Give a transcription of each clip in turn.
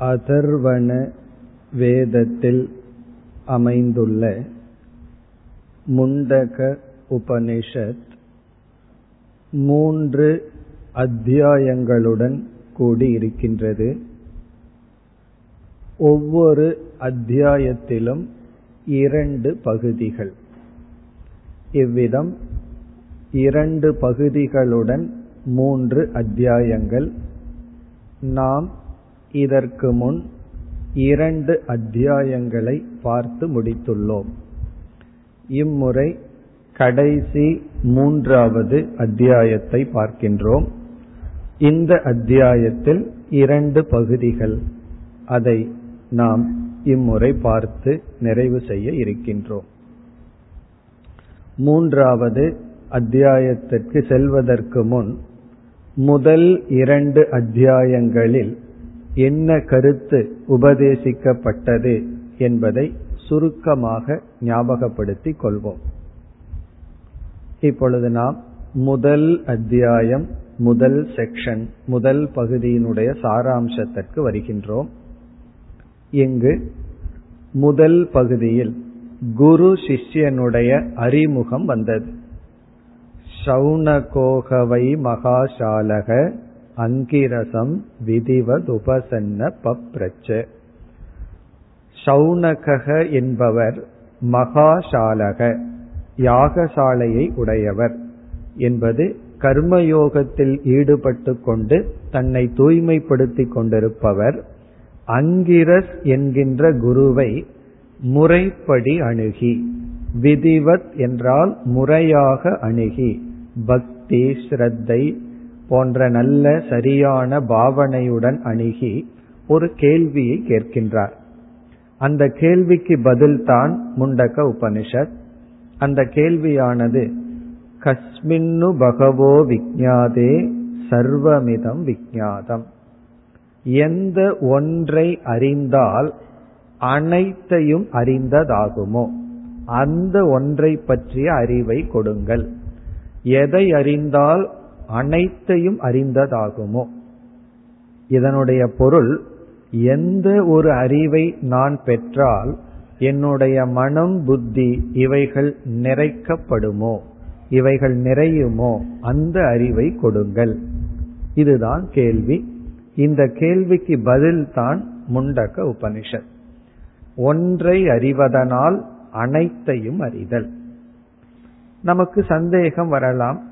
அதர்வண வேதத்தில் அமைந்துள்ள முண்டக உபனிஷத் மூன்று அத்தியாயங்களுடன் கூடியிருக்கின்றது. ஒவ்வொரு அத்தியாயத்திலும் இரண்டு பகுதிகள். இவ்விதம் இரண்டு பகுதிகளுடன் மூன்று அத்தியாயங்கள். நாம் இதற்கு முன் இரண்டு அத்தியாயங்களை பார்த்து முடித்துள்ளோம். இம்முறை கடைசி மூன்றாவது அத்தியாயத்தை பார்க்கின்றோம். இந்த அத்தியாயத்தில் இரண்டு பகுதிகள். அதை நாம் இம்முறை பார்த்து நிறைவு செய்ய இருக்கின்றோம். மூன்றாவது அத்தியாயத்திற்கு செல்வதற்கு முன் முதல் இரண்டு அத்தியாயங்களில் என்ன கருத்து உபதேசிக்கப்பட்டது என்பதை சுருக்கமாக ஞாபகப்படுத்திக் கொள்வோம். இப்பொழுது நாம் முதல் அத்தியாயம் முதல் செக்ஷன் முதல் பகுதியினுடைய சாராம்சத்திற்கு வருகின்றோம். இங்கு முதல் பகுதியில் குரு சிஷ்யனுடைய அறிமுகம் வந்தது. சௌனகோகவை மகாசாலக அங்கிரசம் விதிவத் உபசன்ன பப்ரச்ச. சௌனக என்பவர் மகாசாலக யாகசாலையை உடையவர் என்பது கர்மயோகத்தில் ஈடுபட்டு கொண்டு தன்னை தூய்மைப்படுத்திக் கொண்டிருப்பவர். அங்கிரஸ் என்கின்ற குருவை முறைப்படி அணுகி விதிவத் என்றால் முறையாக அணுகி பக்தி ஸ்ரத்தை போன்ற நல்ல சரியான பாவனையுடன் அணுகி ஒரு கேள்வியை கேட்கின்றார். அந்த கேள்விக்கு பதில்தான் முண்டக்க உபனிஷத். அந்த கேள்வியானது கஸ்மின்னு பகவோ விஜாதே சர்வமிதம் விஜாதம் எந்த ஒன்றை அறிந்தால் அனைத்தையும் அறிந்ததாகுமோ அந்த ஒன்றை பற்றிய அறிவை கொடுங்கள். எதை அறிந்தால் அனைத்தையும் அறிந்ததாகுமோ? இதனுடைய பொருள் எந்த ஒரு அறிவை நான் பெற்றால் என்னுடைய மனம் புத்தி இவைகள் நிறைக்கப்படுமோ? இவைகள் நிறையுமோ? அந்த அறிவை கொடுங்கள். இதுதான் கேள்வி. இந்த கேள்விக்கு பதில்தான் முண்டக்க உபனிஷத். ஒன்றை அறிவதனால் அனைத்தையும் அறிதல். நமக்கு சந்தேகம் வரலாம்.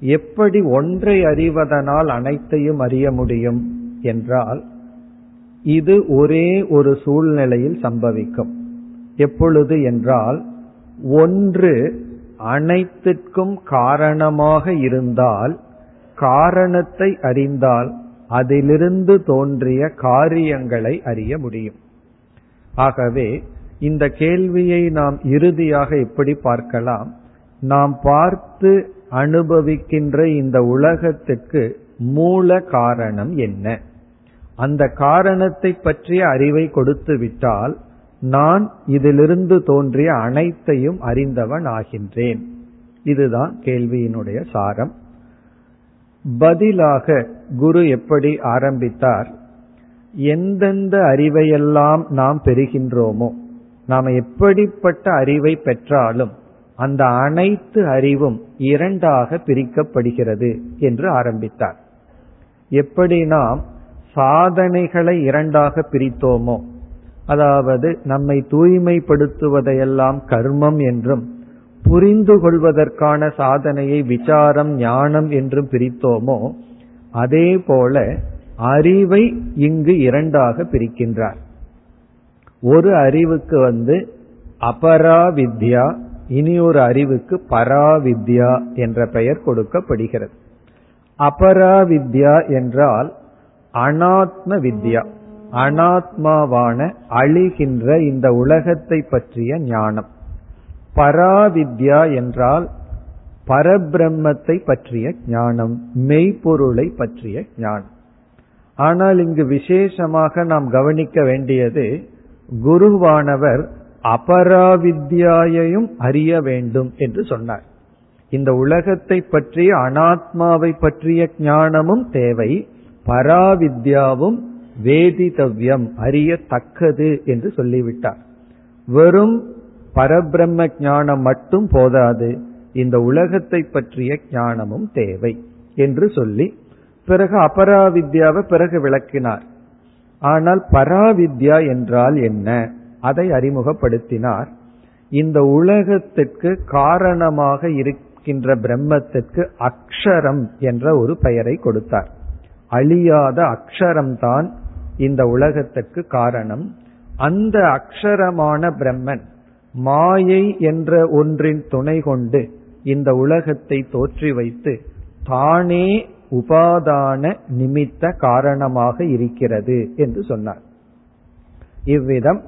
எப்படி ஒன்றை அறிவதனால் அனைத்தையும் அறிய முடியும் என்றால் இது ஒரே ஒரு சூழ்நிலையில் சம்பவிக்கும். எப்பொழுது என்றால் ஒன்று அனைத்திற்கும் காரணமாக இருந்தால் காரணத்தை அறிந்தால் அதிலிருந்து தோன்றிய காரியங்களை அறிய முடியும். ஆகவே இந்த கேள்வியை நாம் இறுதியாக எப்படி பார்க்கலாம்? நாம் பார்த்து அனுபவிக்கின்ற இந்த உலகத்துக்கு மூல காரணம் என்ன? அந்த காரணத்தை பற்றிய அறிவை கொடுத்து விட்டால் நான் இதிலிருந்து தோன்றிய அனைத்தையும் அறிந்தவன் ஆகின்றேன். இதுதான் கேள்வியினுடைய சாரம். பதிலாக குரு எப்படி ஆரம்பித்தார்? எந்தெந்த அறிவையெல்லாம் நாம் பெறுகின்றோமோ நாம் எப்படிப்பட்ட அறிவை பெற்றாலும் அந்த அனைத்து அறிவும் இரண்டாக பிரிக்கப்படுகிறது என்று ஆரம்பித்தார். எப்படி நாம் சாதனைகளை இரண்டாக பிரித்தோமோ அதாவது நம்மை தூய்மைப்படுத்துவதையெல்லாம் கர்மம் என்றும் புரிந்து கொள்வதற்கான சாதனையை விசாரம் ஞானம் என்றும் பிரித்தோமோ அதே போல அறிவை இங்கு இரண்டாக பிரிக்கின்றார். ஒரு அறிவுக்கு வந்து அபரா வித்யா இனி ஒரு அறிவுக்கு பராவித்யா என்ற பெயர் கொடுக்கப்படுகிறது. அபரா வித்யா என்றால் அனாத்ம வித்யா அனாத்மாவான அழிகின்ற இந்த உலகத்தை பற்றிய ஞானம். பராவித்யா என்றால் பரபிரம்மத்தை பற்றிய ஞானம் மெய்ப்பொருளை பற்றிய ஞானம். ஆனால் இங்கு விசேஷமாக நாம் கவனிக்க வேண்டியது குருவானவர் அபராவித்யாயையும் அறிய வேண்டும் என்று சொன்னார். இந்த உலகத்தை பற்றிய அனாத்மாவை பற்றிய ஞானமும் தேவை பராவித்யாவும் வேதிதவ்யம் அறியத்தக்கது என்று சொல்லிவிட்டார். வெறும் பரபிரம்ம ஞானம் மட்டும் போதாது இந்த உலகத்தை பற்றிய ஞானமும் தேவை என்று சொல்லி பிறகு அபராவித்யாவை பிறகு விளக்கினார். ஆனால் பராவித்யா என்றால் என்ன? அதை அறிமுகப்படுத்தினார். இந்த உலகத்திற்கு காரணமாக இருக்கின்ற பிரம்மத்திற்கு அக்ஷரம் என்ற ஒரு பெயரை கொடுத்தார். அழியாத அக்ஷரம்தான் இந்த உலகத்திற்கு காரணம். அந்த அக்ஷரமான பிரம்மன் மாயை என்ற ஒன்றின் துணை கொண்டு இந்த உலகத்தை தோற்றி வைத்து தானே உபாதான நிமித்த காரணமாக இருக்கிறது என்று சொன்னார். இவ்விதம்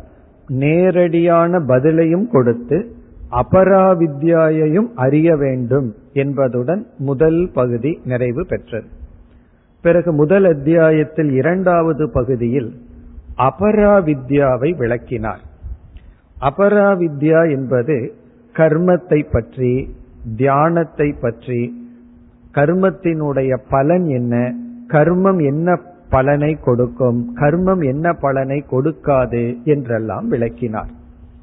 நேரடியான பதிலையும் கொடுத்து அபராவித்யாயையும் அறிய வேண்டும் என்பதுடன் முதல் பகுதி நிறைவு பெற்றது. பிறகு முதல் அத்தியாயத்தில் இரண்டாவது பகுதியில் அபராவித்யாவை விளக்கினார். அபராவித்யா என்பது கர்மத்தை பற்றி தியானத்தை பற்றி கர்மத்தினுடைய பலன் என்ன கர்மம் என்ன பலனை கொடுக்கும். கர்மம் என்ன பலனை கொடுக்காது என்றெல்லாம் விளக்கினார்.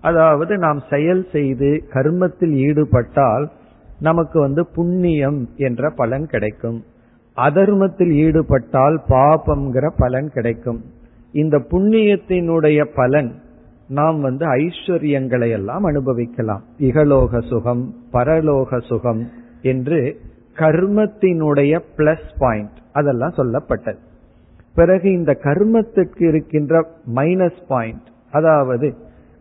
அதாவது நாம் செயல் செய்து கர்மத்தில் ஈடுபட்டால் நமக்கு வந்து புண்ணியம் என்ற பலன் கிடைக்கும். அதர்மத்தில் ஈடுபட்டால் பாபம்ங்கிற பலன் கிடைக்கும். இந்த புண்ணியத்தினுடைய பலன் நாம் வந்து ஐஸ்வர்யங்களை எல்லாம் அனுபவிக்கலாம். இகலோக சுகம் பரலோக சுகம் என்று கர்மத்தினுடைய பிளஸ் பாயிண்ட் அதெல்லாம் சொல்லப்பட்டது. பிறகு இந்த கர்மத்திற்கு இருக்கின்ற மைனஸ் பாயிண்ட் அதாவது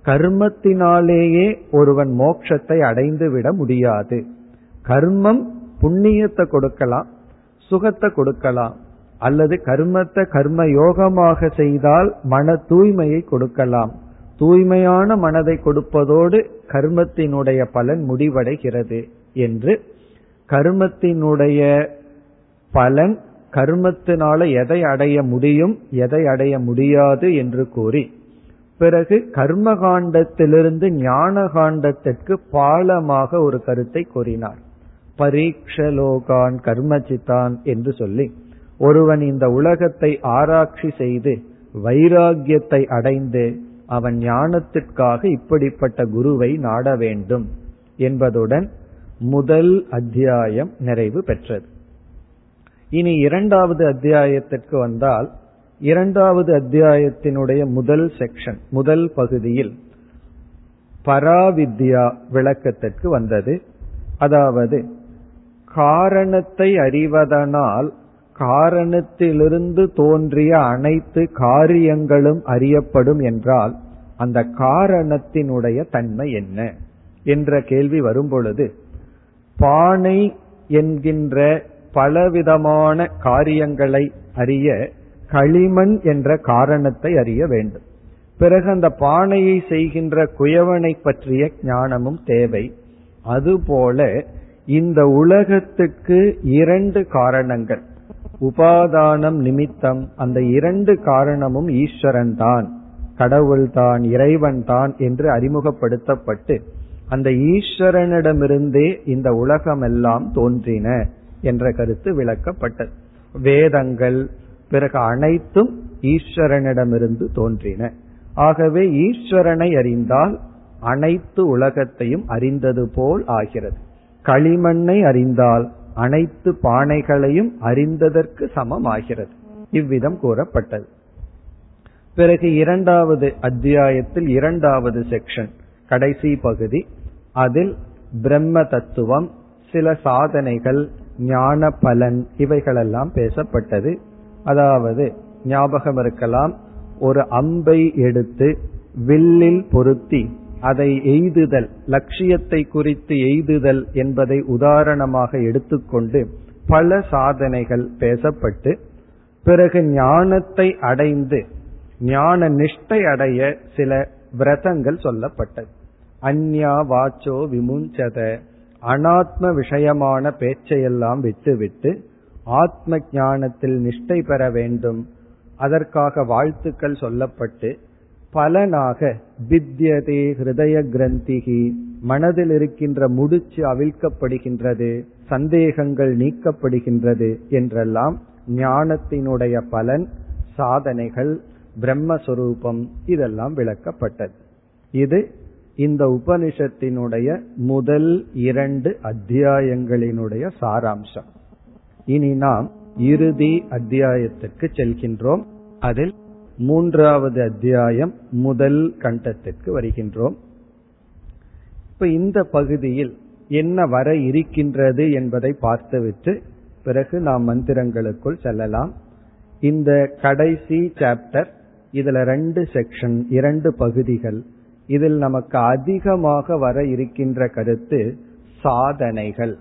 கர்மத்தினாலேயே ஒருவன் மோட்சத்தை அடைந்து விட முடியாது. கர்மம் புண்ணியத்தை கொடுக்கலாம் சுகத்தை கொடுக்கலாம் அல்லது கர்மத்தை கர்ம யோகமாக செய்தால் மன தூய்மையை கொடுக்கலாம். தூய்மையான மனதை கொடுப்பதோடு கர்மத்தினுடைய பலன் முடிவடைகிறது என்று கர்மத்தினுடைய பலன் கர்மத்தினால எதை அடைய முடியும் எதை அடைய முடியாது என்று கூறி பிறகு கர்ம காண்டத்திலிருந்து ஞான காண்டத்திற்கு பாலமாக ஒரு கருத்தை கூறினார். பரீட்சலோகான் கர்மச்சித்தான் என்று சொல்லி ஒருவன் இந்த உலகத்தை ஆராய்ச்சி செய்து வைராகியத்தை அடைந்து அவன் ஞானத்திற்காக இப்படிப்பட்ட குருவை நாட வேண்டும் என்பதுடன் முதல் அத்தியாயம் நிறைவு பெற்றது. இனி இரண்டாவது அத்தியாயத்திற்கு வந்தால் இரண்டாவது அத்தியாயத்தினுடைய முதல் செக்ஷன் முதல் பகுதியில் பராவித்யா விளக்கத்திற்கு வந்தது. அதாவது காரணத்தை அறிவதனால் காரணத்திலிருந்து தோன்றிய அனைத்து காரியங்களும் அறியப்படும் என்றால் அந்த காரணத்தினுடைய தன்மை என்ன? என்ற கேள்வி வரும்பொழுது பானை என்கின்ற பலவிதமான காரியங்களை அறிய களிமண் என்ற காரணத்தை அறிய வேண்டும். பிறகு அந்த பானையை செய்கின்ற குயவனை பற்றிய ஞானமும் தேவை. அதுபோல இந்த உலகத்துக்கு இரண்டு காரணங்கள். உபாதானம் நிமித்தம் அந்த இரண்டு காரணமும் ஈஸ்வரன் தான் கடவுள்தான் இறைவன் தான் என்று அறிமுகப்படுத்தப்பட்டு அந்த ஈஸ்வரனிடமிருந்தே இந்த உலகமெல்லாம் தோன்றின. என்ற கருத்து விளக்கப்பட்டது. வேதங்கள் பிறகு அனைத்தும் ஈஸ்வரனிடமிருந்து தோன்றின. ஆகவே ஈஸ்வரனை அறிந்தால் அனைத்து உலகத்தையும் அறிந்தது போல் ஆகிறது. களிமண்ணை அறிந்தால் அனைத்து பானைகளையும் அறிந்ததற்கு சமம் ஆகிறது இவ்விதம் கூறப்பட்டது. பிறகு இரண்டாவது அத்தியாயத்தில் இரண்டாவது செக்ஷன் கடைசி பகுதி. அதில் பிரம்ம தத்துவம் சில சாதனைகள் ஞான பலன் இவைகளெல்லாம் பேசப்பட்டது. அதாவது ஞாபகம் இருக்கலாம் ஒரு அம்பை எடுத்து வில்லில் பொருத்தி அதை எய்துதல் லட்சியத்தை குறித்து எய்துதல் என்பதை உதாரணமாக எடுத்துக்கொண்டு பல சாதனைகள் பேசப்பட்டு பிறகு ஞானத்தை அடைந்து ஞான நிஷ்டை அடைய சில விரதங்கள் சொல்லப்பட்டது. அந்யா வாச்சோ விமுஞ்சத. அனாத்ம விஷயமான பேச்சையெல்லாம் விட்டுவிட்டு ஆத்ம ஞானத்தில் நிஷ்டை பெற வேண்டும். அதற்காக வாழ்த்துக்கள் சொல்லப்பட்டு பலனாக வித்யதே ஹிருதய கிரந்திகி மனதில் இருக்கின்ற முடிச்சு அவிழ்க்கப்படுகின்றது சந்தேகங்கள் நீக்கப்படுகின்றது என்றெல்லாம் ஞானத்தினுடைய பலன் சாதனைகள் பிரம்மஸ்வரூபம் இதெல்லாம் விளக்கப்பட்டது. இது இந்த உபனிஷத்தினுடைய முதல் இரண்டு அத்தியாயங்களினுடைய சாராம்சம். இனி நாம் இறுதி அத்தியாயத்திற்கு செல்கின்றோம். அதில் மூன்றாவது அத்தியாயம் முதல் கண்டத்திற்கு வருகின்றோம். இப்ப இந்த பகுதியில் என்ன வர இருக்கின்றது என்பதை பார்த்துவிட்டு பிறகு நாம் மந்திரங்களுக்குள் செல்லலாம். இந்த கடைசி சாப்டர் இதுல ரெண்டு செக்ஷன் இரண்டு பகுதிகள் இதில் நமக்கு அதிகமாக வர இருக்கின்ற கருத்து சாதனைகள்.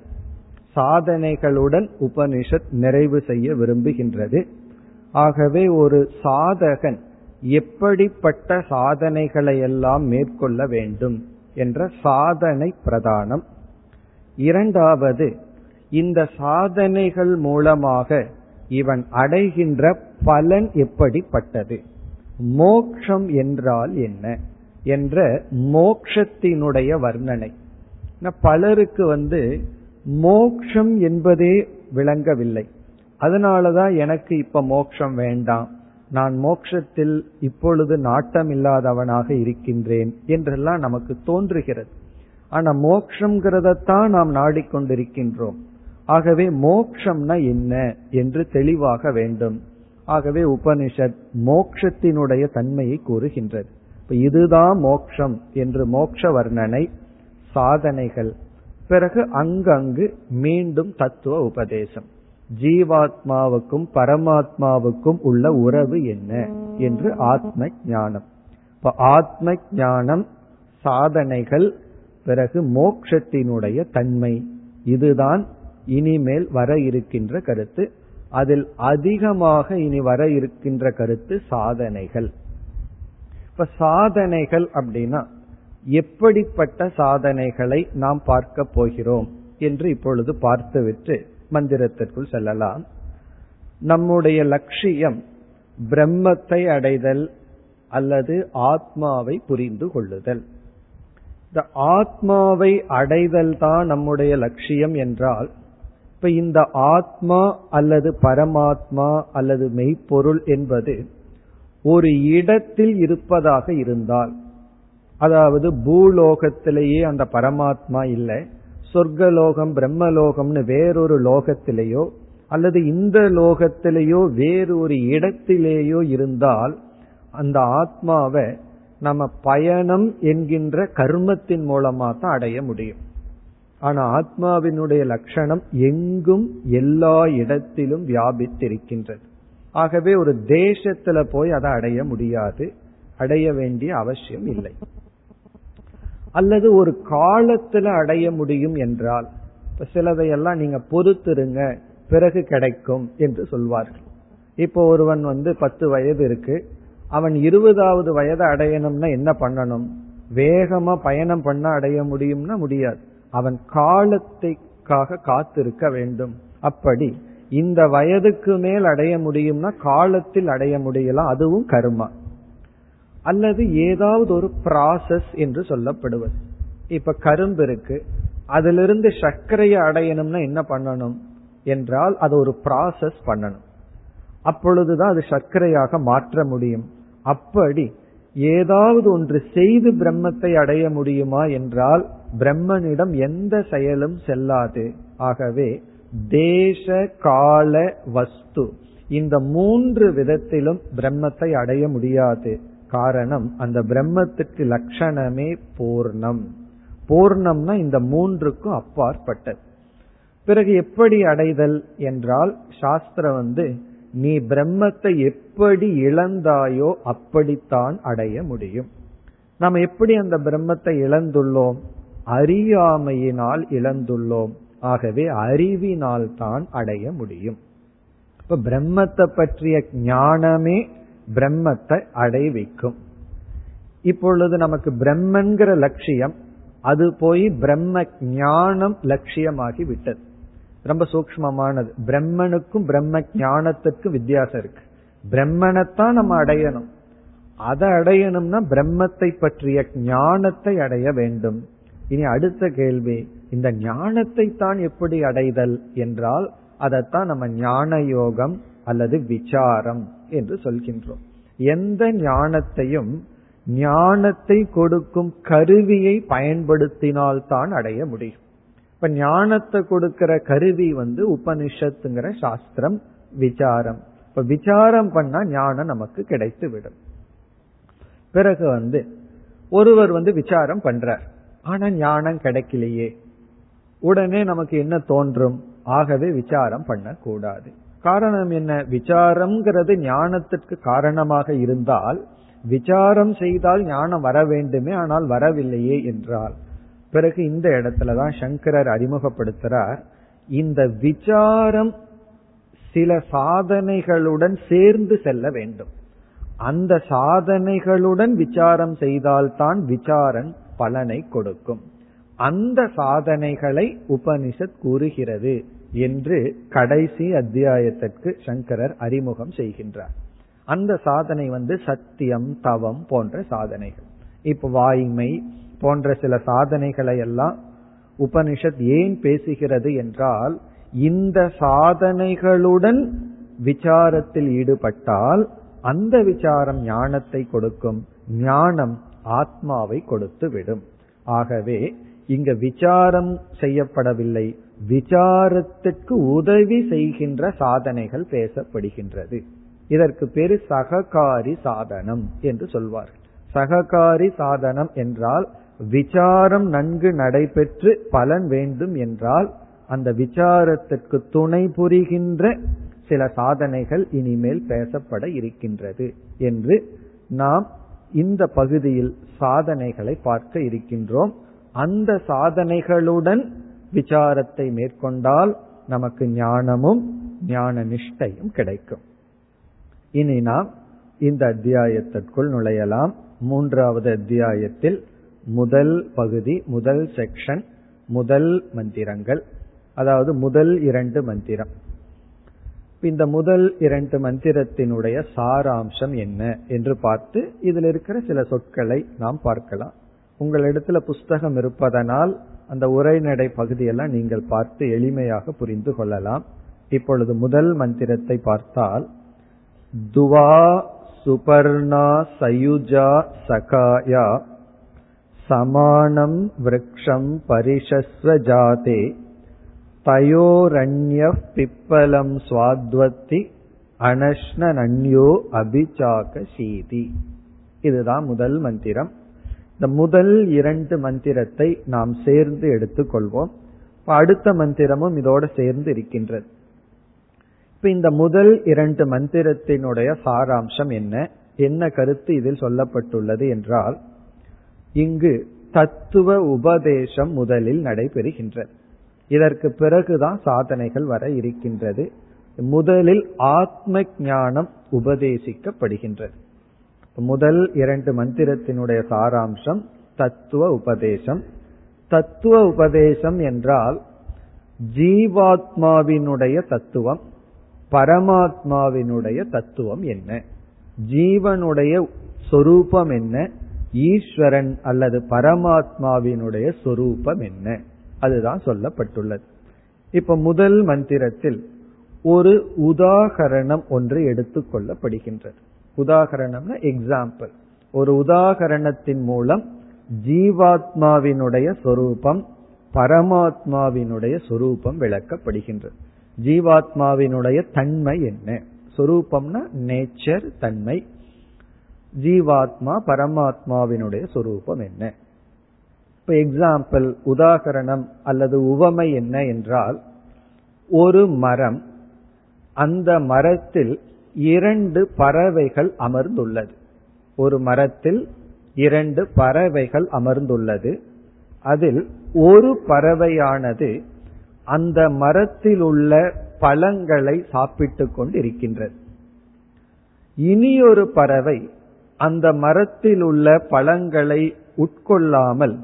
சாதனைகளுடன் உபனிஷத் நிறைவு செய்ய விரும்புகின்றது. ஆகவே ஒரு சாதகன் எப்படிப்பட்ட சாதனைகளை எல்லாம் மேற்கொள்ள வேண்டும் என்ற சாதனை பிரதானம். இரண்டாவது இந்த சாதனைகள் மூலமாக இவன் அடைகின்ற பலன் எப்படிப்பட்டது? மோக்ஷம் என்றால் என்ன? என்ற மோக்ஷத்தினுடைய வர்ணனை. பலருக்கு வந்து மோக்ஷம் என்பதே விளங்கவில்லை. அதனாலதான் எனக்கு இப்ப மோக்ஷம் வேண்டாம். நான் மோக்ஷத்தில் இப்பொழுது நாட்டம் இல்லாதவனாக இருக்கின்றேன் என்றெல்லாம் நமக்கு தோன்றுகிறது. ஆனா மோக்ஷங்கிறதத்தான் நாம் நாடிக்கொண்டிருக்கின்றோம். ஆகவே மோக்ஷம்னா என்ன என்று தெளிவாக வேண்டும். ஆகவே உபனிஷத் மோக்ஷத்தினுடைய தன்மையை கூறுகின்றது. இதுதான் மோக்ஷம் என்று மோக்ஷ வர்ணனை சாதனைகள். பிறகு அங்கங்கு மீண்டும் தத்துவ உபதேசம். ஜீவாத்மாவுக்கும் பரமாத்மாவுக்கும் உள்ள உறவு என்ன என்று ஆத்ம ஞானம் இப்ப ஆத்ம ஞானம் சாதனைகள் பிறகு மோக்ஷத்தினுடைய தன்மை. இதுதான் இனிமேல் வர இருக்கின்ற கருத்து. அதில் அதிகமாக இனி வர இருக்கின்ற கருத்து சாதனைகள். இப்ப சாதனைகள் அப்படின்னா எப்படிப்பட்ட சாதனைகளை நாம் பார்க்க போகிறோம் என்று இப்பொழுது பார்த்துவிட்டு மந்திரத்திற்குள் செல்லலாம். நம்முடைய லட்சியம் பிரம்மத்தை அடைதல் அல்லது ஆத்மாவை புரிந்து கொள்ளுதல். இந்த ஆத்மாவை அடைதல் தான் நம்முடைய லட்சியம் என்றால் இப்ப இந்த ஆத்மா அல்லது பரமாத்மா அல்லது மெய்ப்பொருள் என்பது ஒரு இடத்தில் இருப்பதாக இருந்தால் அதாவது பூலோகத்திலேயே அந்த பரமாத்மா இல்லை சொர்க்கலோகம் பிரம்மலோகம்னு வேறொரு லோகத்திலேயோ அல்லது இந்த லோகத்திலேயோ வேறொரு இடத்திலேயோ இருந்தால் அந்த ஆத்மாவை நம்ம பயணம் என்கின்ற கர்மத்தின் மூலமா தான் அடைய முடியும். ஆனா ஆத்மாவினுடைய லட்சணம் எங்கும் எல்லா இடத்திலும் வியாபித்திருக்கின்றது. ஆகவே ஒரு தேசத்துல போய் அதை அடைய முடியாது. அடைய வேண்டிய அவசியம் இல்லை. அல்லது ஒரு காலத்துல அடைய முடியும் என்றால் இப்ப சிலதையெல்லாம் நீங்க பொறுத்திருங்க பிறகு கிடைக்கும் என்று சொல்வார்கள். இப்போ ஒருவன் வந்து பத்து வயது இருக்கு. அவன் இருபதாவது வயதை அடையணும்னா என்ன பண்ணணும்? வேகமா பயணம் பண்ண அடைய முடியும்னா முடியாது. அவன் காலத்தைக்காக காத்திருக்க வேண்டும். அப்படி இந்த வயதுக்கு மேல் அடைய முடியும்னா காலத்தில் அடைய முடியலாம். அதுவும் கர்மா. அல்லது ஏதாவது ஒரு ப்ராசஸ் என்று சொல்லப்படுவது. இப்ப கரும்பு இருக்கு. அதிலிருந்து சர்க்கரையை அடையணும்னா என்ன பண்ணணும்? என்றால் அது ஒரு ப்ராசஸ் பண்ணணும். அப்பொழுதுதான் அது சர்க்கரையாக மாற்ற முடியும். அப்படி ஏதாவது ஒன்று செய்து பிரம்மத்தை அடைய முடியுமா என்றால் பிரம்மனிடம் எந்த செயலும் செல்லாது. ஆகவே தேச கால வஸ்து இந்த மூன்று விதத்திலும் பிரம்மத்தை அடைய முடியாது. காரணம் அந்த பிரம்மத்துக்கு லட்சணமே பூர்ணம். பூர்ணம்னா இந்த மூன்றுக்கும் அப்பாற்பட்டது. பிறகு எப்படி அடைதல் என்றால் சாஸ்திரம் வந்து நீ பிரம்மத்தை எப்படி இழந்தாயோ அப்படித்தான் அடைய முடியும். நாம் எப்படி அந்த பிரம்மத்தை இழந்துள்ளோம்? அறியாமையினால் இழந்துள்ளோம். ஆகவே அறிவினால் தான் அடைய முடியும். இப்ப பிரம்மத்தை பற்றிய ஞானமே பிரம்மத்தை அடைவிக்கும் இப்பொழுது நமக்கு பிரம்மன்கிற லட்சியம் அது போய் பிரம்ம ஞானம் லட்சியமாகி விட்டது. ரொம்ப சூக்மமானது பிரம்மனுக்கும் பிரம்ம ஞானத்துக்கும் வித்தியாசம் இருக்கு. பிரம்மனைத்தான் நம்ம அடையணும். அதை அடையணும்னா பிரம்மத்தை பற்றிய ஞானத்தை அடைய வேண்டும். இனி அடுத்த கேள்வி இந்த ஞானத்தை தான் எப்படி அடைதல் என்றால் அதைத்தான் நம்ம ஞான யோகம் அல்லது விசாரம் என்று சொல்கின்றோம். எந்த ஞானத்தையும் ஞானத்தை கொடுக்கும் கருவியை பயன்படுத்தினால்தான் அடைய முடியும். இப்ப ஞானத்தை கொடுக்கிற கருவி வந்து உபனிஷத்துங்கிற சாஸ்திரம் விசாரம். இப்ப விசாரம் பண்ணா ஞானம் நமக்கு கிடைத்து விடும் பிறகு வந்து ஒருவர் வந்து விசாரம் பண்றார். ஆனா ஞானம் கிடைக்கலையே. உடனே நமக்கு என்ன தோன்றும்? ஆகவே விசாரம் பண்ணக்கூடாது. காரணம் என்ன? விசாரம்ங்கிறது ஞானத்திற்கு காரணமாக இருந்தால் விசாரம் செய்தால் ஞானம் வர வேண்டுமே ஆனால் வரவில்லையே என்றால். பிறகு இந்த இடத்துல தான் சங்கரர் அறிமுகப்படுத்துறார். இந்த விசாரம் சில சாதனைகளுடன் சேர்ந்து செல்ல வேண்டும். அந்த சாதனைகளுடன் விசாரம் செய்தால்தான் விசாரன் பலனை கொடுக்கும். அந்த சாதனைகளை உபனிஷத் கூறுகிறது என்று கடைசி அத்தியாயத்திற்கு சங்கரர் அறிமுகம் செய்கின்றார். அந்த சாதனை வந்து சத்தியம் தவம் போன்ற சாதனைகள். இப்ப வாய்மை போன்ற சில சாதனைகளை எல்லாம் உபனிஷத் ஏன் பேசுகிறது என்றால் இந்த சாதனைகளுடன் விசாரத்தில் ஈடுபட்டால் அந்த விசாரம் ஞானத்தை கொடுக்கும் ஞானம் ஆத்மாவை கொடுத்து விடும் ஆகவே இங்க விசாரம் செய்யப்படவில்லை. விசாரத்திற்கு உதவி செய்கின்ற சாதனைகள் பேசப்படுகின்றது. இதற்கு பேரு சககாரி சாதனம் என்று சொல்வார்கள். சககாரி சாதனம் என்றால் விசாரம் நன்கு நடைபெற்று பலன் வேண்டும் என்றால் அந்த விசாரத்திற்கு துணை புரிகின்ற சில சாதனைகள் இனிமேல் பேசப்பட இருக்கின்றது என்று நாம் இந்த பகுதியில் சாதனைகளை பார்க்க இருக்கின்றோம். அந்த சாதனைகளுடன் விசாரத்தை மேற்கொண்டால் நமக்கு ஞானமும் ஞான நிஷ்டையும் கிடைக்கும். இனி நாம் இந்த அத்தியாயத்திற்குள் நுழையலாம். மூன்றாவது அத்தியாயத்தில் முதல் பகுதி முதல் செக்ஷன் முதல் மந்திரங்கள். அதாவது முதல் இரண்டு மந்திரம். இந்த முதல் இரண்டு மந்திரத்தினுடைய சாராம்சம் என்ன என்று பார்த்து இதில் இருக்கிற சில சொற்களை நாம் பார்க்கலாம். உங்களிடத்துல புஸ்தகம் இருப்பதனால் அந்த உரைநடை பகுதியெல்லாம் நீங்கள் பார்த்து எளிமையாக புரிந்து கொள்ளலாம். இப்பொழுது முதல் மந்திரத்தை பார்த்தால் துவா சுபர்ணா சயுஜா சகாயா சமானம் விரக்ஷம் பரிஷஸ்வ ஜாதே தயோரண்ய பிப்பலம் சுவாத்வத்தி அனஷ்ணன்யோ அபிச்சாக சீதி. இதுதான் முதல் மந்திரம். இந்த முதல் இரண்டு மந்திரத்தை நாம் சேர்ந்து எடுத்துக்கொள்வோம். அடுத்த மந்திரமும் இதோடு சேர்ந்து இருக்கின்றது. இப்ப இந்த முதல் இரண்டு மந்திரத்தினுடைய சாராம்சம் என்ன? என்ன கருத்து இதில் சொல்லப்பட்டுள்ளது என்றால் இங்கு தத்துவ உபதேசம் முதலில் நடைபெறுகின்றது. இதற்கு பிறகுதான் சாதனைகள் வர இருக்கின்றது. முதலில் ஆத்ம ஞானம் உபதேசிக்கப்படுகின்றது. முதல் இரண்டு மந்திரத்தினுடைய சாராம்சம் தத்துவ உபதேசம். தத்துவ உபதேசம் என்றால் ஜீவாத்மாவினுடைய தத்துவம் பரமாத்மாவினுடைய தத்துவம் என்ன? ஜீவனுடைய சொரூபம் என்ன? ஈஸ்வரன் அல்லது பரமாத்மாவினுடைய சொரூபம் என்ன? அதுதான் சொல்லப்பட்டுள்ளது. இப்ப முதல் மந்திரத்தில் ஒரு உதாகரணம் ஒன்று எடுத்துக்கொள்ளப்படுகின்றது உதாகரணம்னா எக்ஸாம்பிள் ஒரு உதாகரணத்தின் மூலம் ஜீவாத்மாவினுடைய சொரூபம் பரமாத்மாவினுடைய சொரூபம் விளக்கப்படுகின்றது. ஜீவாத்மாவினுடைய தன்மை என்ன? சொரூபம்னா நேச்சர் தன்மை. ஜீவாத்மா பரமாத்மாவினுடைய சொரூபம் என்ன? இப்ப எக்ஸாம்பிள் உதாகரணம் அல்லது உவமை என்ன என்றால் ஒரு மரம் அந்த மரத்தில் இரண்டு பறவைகள் அமர்ந்துள்ளது. ஒரு மரத்தில் இரண்டு பறவைகள் அமர்ந்துள்ளது. அதில் ஒரு பறவையானது அந்த மரத்தில் உள்ள பழங்களை சாப்பிட்டுக் கொண்டு இருக்கின்றது இனியொரு பறவை அந்த மரத்தில் உள்ள பழங்களை உட்கொள்ளாமல்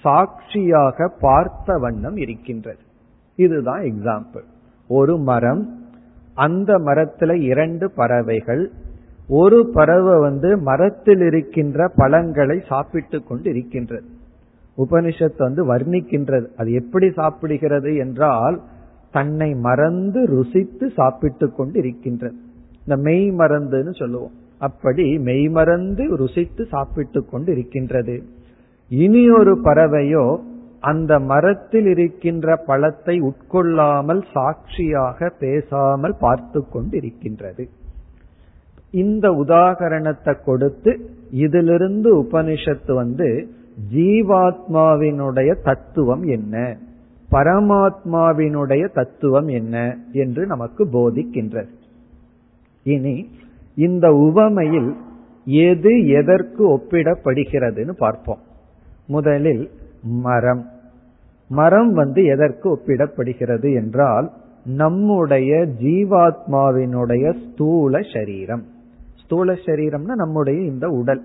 சாட்சியாக பார்த்த வண்ணம் இருக்கின்றது. இதுதான் எக்ஸாம்பிள் ஒரு மரம் அந்த மரத்துல இரண்டு பறவைகள் ஒரு பறவை வந்து மரத்தில் இருக்கின்ற பழங்களை சாப்பிட்டு கொண்டு இருக்கின்றது உபனிஷத் வந்து வர்ணிக்கின்றது அது எப்படி சாப்பிடுகிறது என்றால் தன்னை மறந்து ருசித்து சாப்பிட்டு கொண்டு இருக்கின்றது இந்த மெய் மறந்துன்னு சொல்லுவோம். அப்படி மெய் மறந்து ருசித்து சாப்பிட்டு கொண்டு இருக்கின்றது இனி ஒரு பறவையோ அந்த மரத்தில் இருக்கின்ற பழத்தை உட்கொள்ளாமல் சாட்சியாக பேசாமல் பார்த்து கொண்டிருக்கின்றது. இந்த உதாகரணத்தை கொடுத்து இதிலிருந்து உபனிஷத்து வந்து ஜீவாத்மாவினுடைய தத்துவம் என்ன பரமாத்மாவினுடைய தத்துவம் என்ன என்று நமக்கு போதிக்கின்றது. இனி இந்த உவமையில் எது எதற்கு ஒப்பிடப்படுகிறதுன்னு பார்ப்போம். முதலில் மரம். மரம் வந்து எதற்கு ஒப்பிடப்படுகிறது என்றால் நம்முடைய ஜீவாத்மாவினுடைய ஸ்தூல சரீரம். ஸ்தூல சரீரம்னா நம்முடைய இந்த உடல்.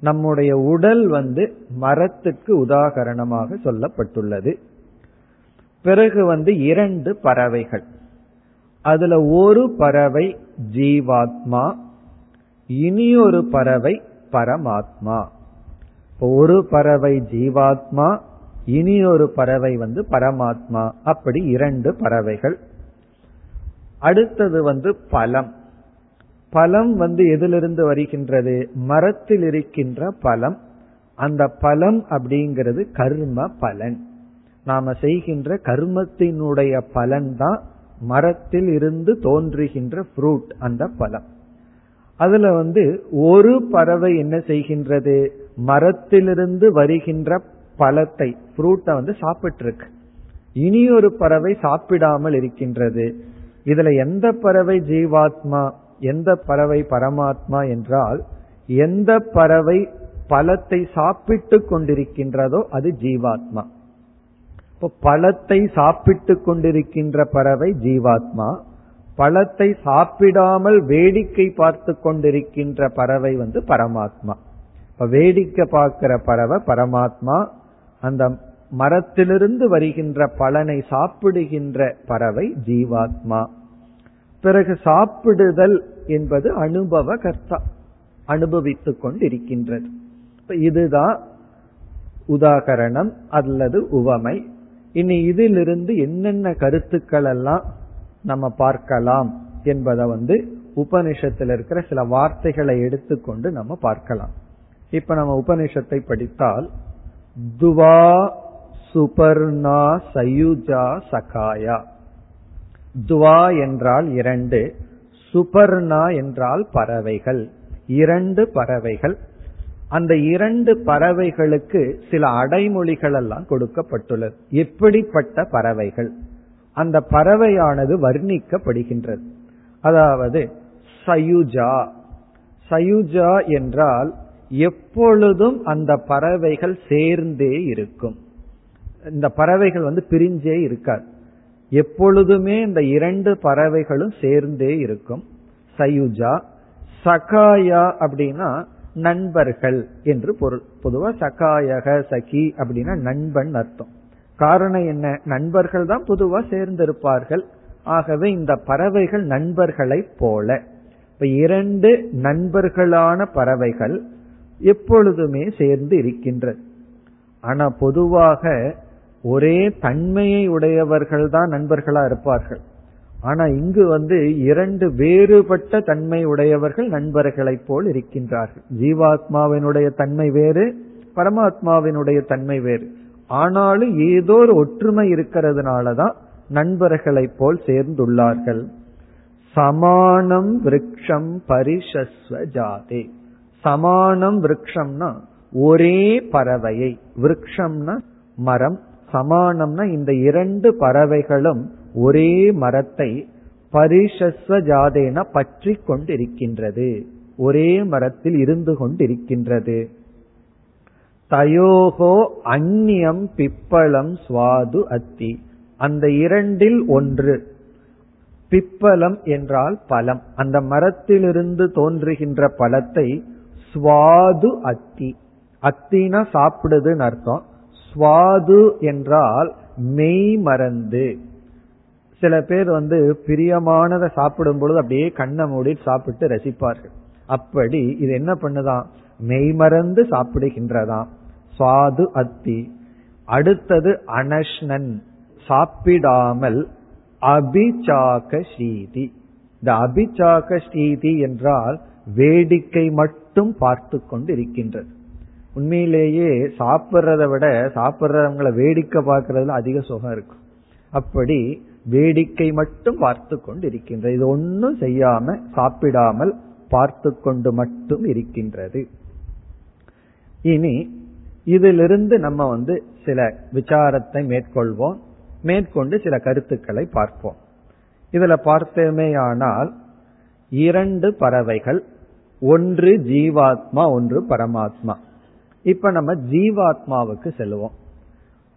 நம்முடைய உடல் வந்து மரத்துக்கு உதாகரணமாக சொல்லப்பட்டுள்ளது. பிறகு வந்து இரண்டு பறவைகள். அதுல ஒரு பறவை ஜீவாத்மா இனி ஒரு பறவை பரமாத்மா. ஒரு பறவை ஜீவாத்மா இனி ஒரு பறவை வந்து பரமாத்மா. அப்படி இரண்டு பறவைகள். அடுத்தது வந்து பலம். பலம் வந்து எதிலிருந்து வருகின்றது? மரத்தில் இருக்கின்ற பலம். அந்த பலம் அப்படிங்கிறது கர்ம பலன். நாம செய்கின்ற கர்மத்தினுடைய பலன் தான் மரத்தில் இருந்து தோன்றுகின்ற ஃப்ரூட் அந்த பலம். அதுல வந்து ஒரு பறவை என்ன செய்கின்றது? மரத்திலிருந்து வருகின்ற பழத்தை ஃப்ரூட்டை வந்து சாப்பிட்டு இருக்கு இனி ஒரு பறவை சாப்பிடாமல் இருக்கின்றது. இதுல எந்த பறவை ஜீவாத்மா எந்த பறவை பரமாத்மா என்றால் எந்த பறவை பழத்தை சாப்பிட்டு கொண்டிருக்கின்றதோ அது ஜீவாத்மா. இப்போ பழத்தை சாப்பிட்டு கொண்டிருக்கின்ற பறவை ஜீவாத்மா பழத்தை சாப்பிடாமல் வேடிக்கை பார்த்து கொண்டிருக்கின்ற பறவை வந்து பரமாத்மா. இப்ப வேடிக்கை பார்க்கிற பறவை பரமாத்மா அந்த மரத்திலிருந்து வருகின்ற பலனை சாப்பிடுகின்ற பறவை ஜீவாத்மா. பிறகு சாப்பிடுதல் என்பது அனுபவ கர்த்தா அனுபவித்துக் கொண்டிருக்கின்றது. இதுதான் உதாகரணம் அல்லது உவமை. இனி இதிலிருந்து என்னென்ன கருத்துக்கள் எல்லாம் நம்ம பார்க்கலாம் என்பதை வந்து உபனிஷத்தில் இருக்கிற சில வார்த்தைகளை எடுத்துக்கொண்டு நம்ம பார்க்கலாம். இப்ப நம்ம உபனிஷத்தை படித்தால் துவா சுபர்ணா சயுஜா சகாயா. துவா என்றால் இரண்டு சுபர்ணா என்றால் பறவைகள். இரண்டு பறவைகள். அந்த இரண்டு பறவைகளுக்கு சில அடைமொழிகள் எல்லாம் கொடுக்கப்பட்டுள்ளது. எப்படிப்பட்ட பறவைகள்? அந்த பறவையானது வர்ணிக்கப்படுகின்றது. அதாவது சயுஜா. சயுஜா என்றால் எப்பொழுதும் அந்த பறவைகள் சேர்ந்தே இருக்கும். இந்த பறவைகள் வந்து பிரிஞ்சே இருக்காது. எப்பொழுதுமே இந்த இரண்டு பறவைகளும் சேர்ந்தே இருக்கும். சயுஜா சகாயா அப்படின்னா நண்பர்கள் என்று பொருள். பொதுவா சகாயக சகி அப்படின்னா நண்பன் அர்த்தம். காரணம் என்ன? நண்பர்கள் தான் பொதுவா சேர்ந்திருப்பார்கள். ஆகவே இந்த பறவைகள் நண்பர்களை போல. இப்ப இரண்டு நண்பர்களான பறவைகள் எப்பொழுதுமே சேர்ந்து இருக்கின்றது ஆனா பொதுவாக ஒரே தன்மையை உடையவர்கள் தான் நண்பர்களா இருப்பார்கள். ஆனா இங்கு வந்து இரண்டு வேறுபட்ட தன்மை உடையவர்கள் நண்பர்களைப் போல் இருக்கின்றார்கள். ஜீவாத்மாவினுடைய தன்மை வேறு பரமாத்மாவினுடைய தன்மை வேறு. ஆனாலும் ஏதோ ஒரு ஒற்றுமை இருக்கிறதுனாலதான் நண்பர்களைப் போல் சேர்ந்துள்ளார்கள். சமானம் விரக்ஷம் பரிசஸ்வ ஜாதே. சமானம் விரக்ஷம்னா ஒரே பறவையை. விரக்ஷம்னா மரம். சமானம்னா இந்த இரண்டு பறவைகளும் ஒரே மரத்தை பரிசஸ்வ ஜாதேன பற்றி கொண்டிருக்கின்றது. ஒரே மரத்தில் இருந்து கொண்டிருக்கின்றது. தயோகோ அந்நியம் பிப்பளம் சுவாது அத்தி. அந்த இரண்டில் ஒன்று. பிப்பலம் என்றால் பலம் அந்த மரத்திலிருந்து தோன்றுகின்ற பழத்தை சுவாது அத்தி. அத்தினா சாப்பிடுதுன்னு அர்த்தம். சுவாது என்றால் மெய் மறந்து. சில பேர் வந்து பிரியமானதை சாப்பிடும் பொழுது அப்படியே கண்ணை மூடி சாப்பிட்டு ரசிப்பார்கள். அப்படி இது என்ன பண்ணுதான்? மெய்மறந்து சாப்பிடுகின்றதாம். சுவாது அத்தி. அடுத்தது அனஷ்ணன். சாப்பிடாமல் அபிச்சாக ஸ்ரீதி. இந்த அபிச்சாக ஸ்ரீதி என்றால் வேடிக்கை மட்டும் பார்த்து கொண்டு இருக்கின்றது உண்மையிலேயே சாப்பிட்றத விட சாப்பிட்றவங்களை வேடிக்கை பார்க்கறதுல அதிக சுகம் இருக்கும். அப்படி வேடிக்கை மட்டும் பார்த்து கொண்டு இருக்கின்றது இது ஒன்றும் செய்யாம சாப்பிடாமல் பார்த்து கொண்டு மட்டும் இருக்கின்றது. இனி இதிலிருந்து நம்ம வந்து சில விசாரத்தை மேற்கொள்வோம். மேற்கொண்டு சில கருத்துக்களை பார்ப்போம். இதுல பார்த்தோமேயானால் இரண்டு பறவைகள் ஒன்று ஜீவாத்மா ஒன்று பரமாத்மா. இப்ப நம்ம ஜீவாத்மாவுக்கு செல்வோம்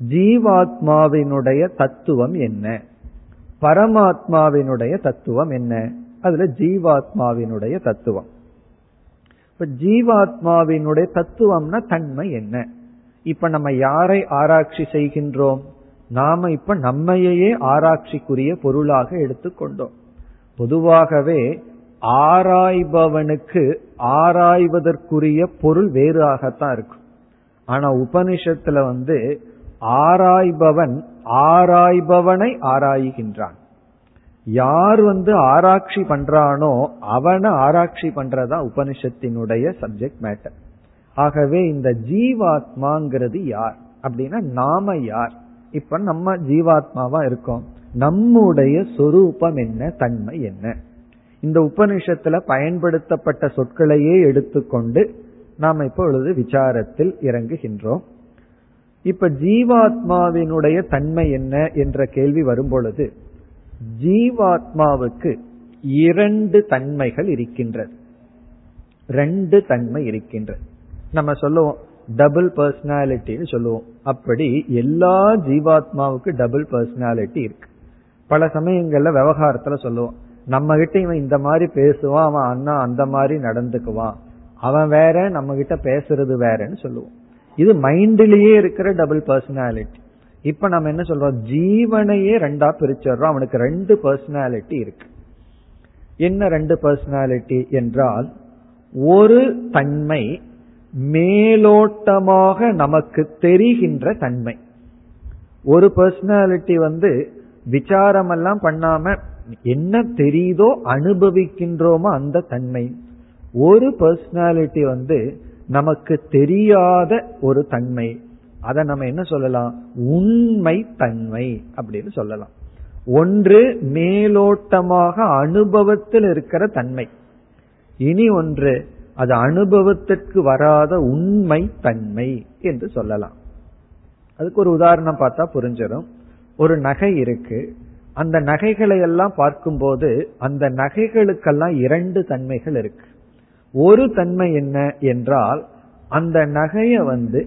ஜீவாத்மாவினுடைய தத்துவம் என்ன? பரமாத்மாவினுடைய தத்துவம் என்ன? அதுல ஜீவாத்மாவினுடைய தத்துவம். இப்ப ஜீவாத்மாவினுடைய தத்துவம்னா தன்மை என்ன? இப்ப நம்ம யாரை ஆராய்ச்சி செய்கின்றோம்? நாம இப்ப நம்மையே ஆராய்ச்சிக்குரிய பொருளாக எடுத்துக்கொண்டோம். பொதுவாகவே ஆராய்பவனுக்கு ஆராய்வதற்குரிய பொருள் வேறாகத்தான் இருக்கும். ஆனா உபனிஷத்துல வந்து ஆராய்பவன் ஆராய்பவனை ஆராய்கின்றான். யார் வந்து ஆராய்ச்சி பண்றானோ அவனை ஆராய்ச்சி பண்றதா உபனிஷத்தினுடைய சப்ஜெக்ட் மேட்டர் ஆகவே இந்த ஜீவாத்மாங்கிறது யார்? அப்படின்னா நாம யார்? இப்ப நம்ம ஜீவாத்மாவா இருக்கோம். நம்முடைய சொரூபம் என்ன? தன்மை என்ன? இந்த உபனிஷத்துல பயன்படுத்தப்பட்ட சொற்களையே எடுத்துக்கொண்டு நாம் இப்பொழுது விசாரத்தில் இறங்குகின்றோம். இப்ப ஜீவாத்மாவினுடைய தன்மை என்ன என்ற கேள்வி வரும்பொழுது ஜீவாத்மாவுக்கு இரண்டு தன்மைகள் இருக்கின்றது. ரெண்டு தன்மை இருக்கின்றது. நம்ம சொல்லுவோம் டபுள் பர்சனாலிட்டின்னு சொல்லுவோம். அப்படி எல்லா ஜீவாத்மாவுக்கு டபுள் பர்சனாலிட்டி இருக்கு. பல சமயங்கள்ல விவகாரத்துல சொல்லுவோம் நம்ம கிட்ட இவன் இந்த மாதிரி பேசுவான் அவன் அண்ணா அந்த மாதிரி நடந்துக்குவான். அவன் வேற நம்ம கிட்ட பேசுறது வேறன்னு சொல்லுவோம். இது மைண்ட்லயே இருக்கிற டபுள் பர்சனாலிட்டி. இப்ப நம்ம என்ன சொல்றோம்? ஜீவனையே ரெண்டா பிரிச்சிடுறோம். அவனுக்கு ரெண்டு பர்சனாலிட்டி இருக்கு. என்ன ரெண்டு பர்சனாலிட்டி என்றால் ஒரு தன்மை மேலோட்டமாக நமக்கு தெரிகின்ற தன்மை. ஒரு பர்சனாலிட்டி வந்து விசாரம் எல்லாம் பண்ணாம என்ன தெரியுதோ அனுபவிக்கின்றோமோ அந்த தன்மை. ஒரு பர்சனாலிட்டி வந்து நமக்கு தெரியாத ஒரு தன்மை. அதை நம்ம என்ன சொல்லலாம்? உண்மை தன்மை அப்படின்னு சொல்லலாம். ஒன்று மேலோட்டமாக அனுபவத்தில் இருக்கிற தன்மை. இனி ஒன்று அது அனுபவத்திற்கு வராத உண்மை தன்மை என்று சொல்லலாம். அதுக்கு ஒரு உதாரணம் பார்த்தா புரிஞ்சிடும். ஒரு நகை இருக்கு. அந்த நகைகளை எல்லாம் பார்க்கும்போது அந்த நகைகளுக்கெல்லாம் இரண்டு தன்மைகள் இருக்கு. ஒரு தன்மை என்ன என்றால் அந்த நகைய வந்து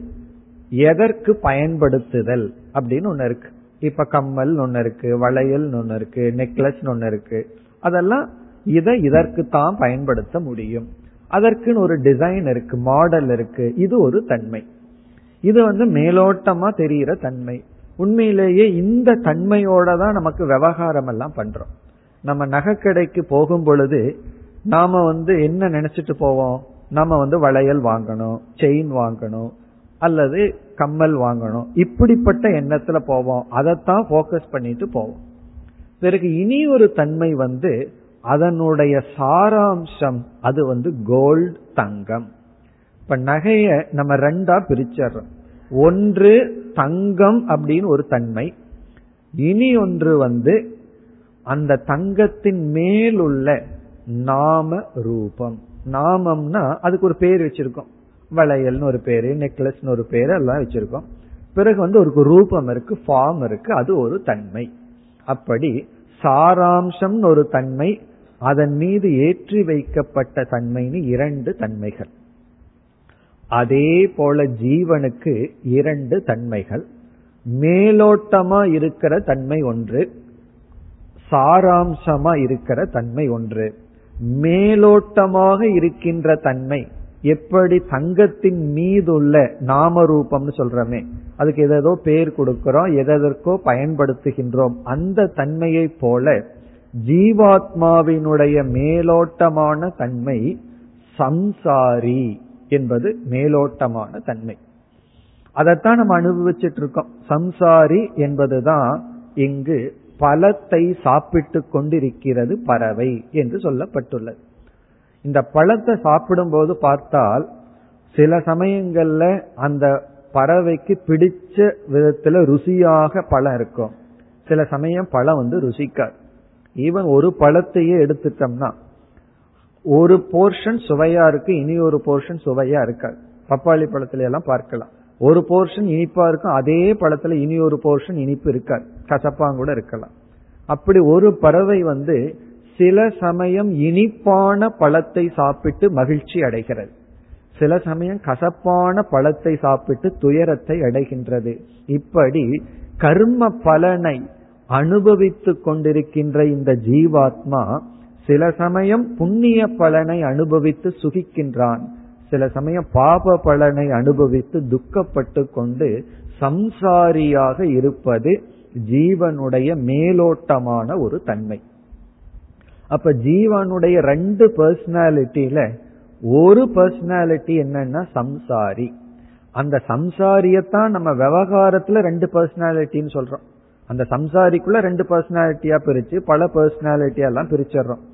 எதற்கு பயன்படுத்துதல் அப்படின்னு ஒன்று இருக்கு. இப்ப கம்மல் ஒன்று இருக்கு வளையல் ஒன்று இருக்கு நெக்லஸ் ஒன்று இருக்கு. அதெல்லாம் இதை இதற்கு தான் பயன்படுத்த முடியும். அதற்குன்னு ஒரு டிசைன் இருக்கு மாடல் இருக்கு. இது ஒரு தன்மை. இது வந்து மேலோட்டமா தெரிகிற தன்மை. உண்மையிலேயே இந்த தன்மையோட தான் நமக்கு விவகாரம் எல்லாம் பண்றோம். நம்ம நகைக்கடைக்கு போகும் பொழுது நாம வந்து என்ன நினைச்சிட்டு போவோம்? நம்ம வந்து வளையல் வாங்கணும் செயின் வாங்கணும் அல்லது கம்மல் வாங்கணும். இப்படிப்பட்ட எண்ணத்துல போவோம். அதைத்தான் போக்கஸ் பண்ணிட்டு போவோம். பிறகு இனி ஒரு தன்மை வந்து அதனுடைய சாராம்சம் அது வந்து கோல்டு தங்கம். இப்ப நகைய நம்ம ரெண்டா பிரிச்சர்றோம் ஒன்று தங்கம் அப்படின்னு ஒரு தன்மை. இனி ஒன்று வந்து அந்த தங்கத்தின் மேலுள்ள நாம ரூபம். நாமம்னா அதுக்கு ஒரு பேர் வச்சிருக்கோம். வளையல்னு ஒரு பேரு நெக்லஸ்னு ஒரு பேரு எல்லாம் வச்சிருக்கோம். பிறகு வந்து ஒரு ரூபம் இருக்கு ஃபார்ம் இருக்கு அது ஒரு தன்மை. அப்படி சாராம்சம்னு ஒரு தன்மை அதன் மீது ஏற்றி வைக்கப்பட்ட தன்மைன்னு இரண்டு தன்மைகள். அதே போல ஜீவனுக்கு இரண்டு தன்மைகள். மேலோட்டமா இருக்கிற தன்மை ஒன்று சாராம்சமா இருக்கிற தன்மை ஒன்று. மேலோட்டமாக இருக்கின்ற தன்மை எப்படி தங்கத்தின் மீதுள்ள நாம ரூபம்னு சொல்றமே அதுக்கு எதோ பேர் கொடுக்கிறோம் எதற்கோ பயன்படுத்துகின்றோம். அந்த தன்மையை போல ஜீவாத்மாவினுடைய மேலோட்டமான தன்மை சம்சாரி. என்பது மேலோட்டமான தன்மை. அதைத்தான் நம்ம அனுபவிச்சுட்டு இருக்கோம் சம்சாரி என்பதுதான் இங்கு பழத்தை சாப்பிட்டு கொண்டிருக்கிறது பறவை என்று சொல்லப்பட்டுள்ளது. இந்த பழத்தை சாப்பிடும்போது பார்த்தால் சில சமயங்கள்ல அந்த பறவைக்கு பிடிச்ச விதத்துல ருசியாக பழம் இருக்கும். சில சமயம் பழம் வந்து ருசிக்காது. ஈவன் ஒரு பழத்தையே எடுத்துட்டோம்னா ஒரு போர்ஷன் சுவையா இருக்கு இனி ஒரு போர்ஷன் சுவையா இருக்காது. பப்பாளி பழத்துல எல்லாம் பார்க்கலாம். ஒரு போர்ஷன் இனிப்பா இருக்கும் அதே பழத்துல இனி ஒரு போர்ஷன் இனிப்பு இருக்காது. கசப்பாங்க கூட இருக்கலாம். அப்படி ஒரு பறவை வந்து சில சமயம் இனிப்பான பழத்தை சாப்பிட்டு மகிழ்ச்சி அடைகிறது. சில சமயம் கசப்பான பழத்தை சாப்பிட்டு துயரத்தை அடைகின்றது. இப்படி கர்ம பலனை அனுபவித்துக் கொண்டிருக்கின்ற இந்த ஜீவாத்மா சில சமயம் புண்ணிய பலனை அனுபவித்து சுகிக்கின்றான். சில சமயம் பாப பலனை அனுபவித்து துக்கப்பட்டு கொண்டு சம்சாரியாக இருப்பது ஜீவனுடைய மேலோட்டமான ஒரு தன்மை. அப்ப ஜீவனுடைய ரெண்டு பர்சனாலிட்டியில ஒரு பர்சனாலிட்டி என்னன்னா சம்சாரி. அந்த சம்சாரியத்தான் நம்ம விவகாரத்துல ரெண்டு பர்சனாலிட்டின்னு சொல்றோம். அந்த சம்சாரிக்குள்ள ரெண்டு பர்சனாலிட்டியா பிரிச்சு பல பர்சனாலிட்டியா எல்லாம் பிரிச்சிடுறோம்.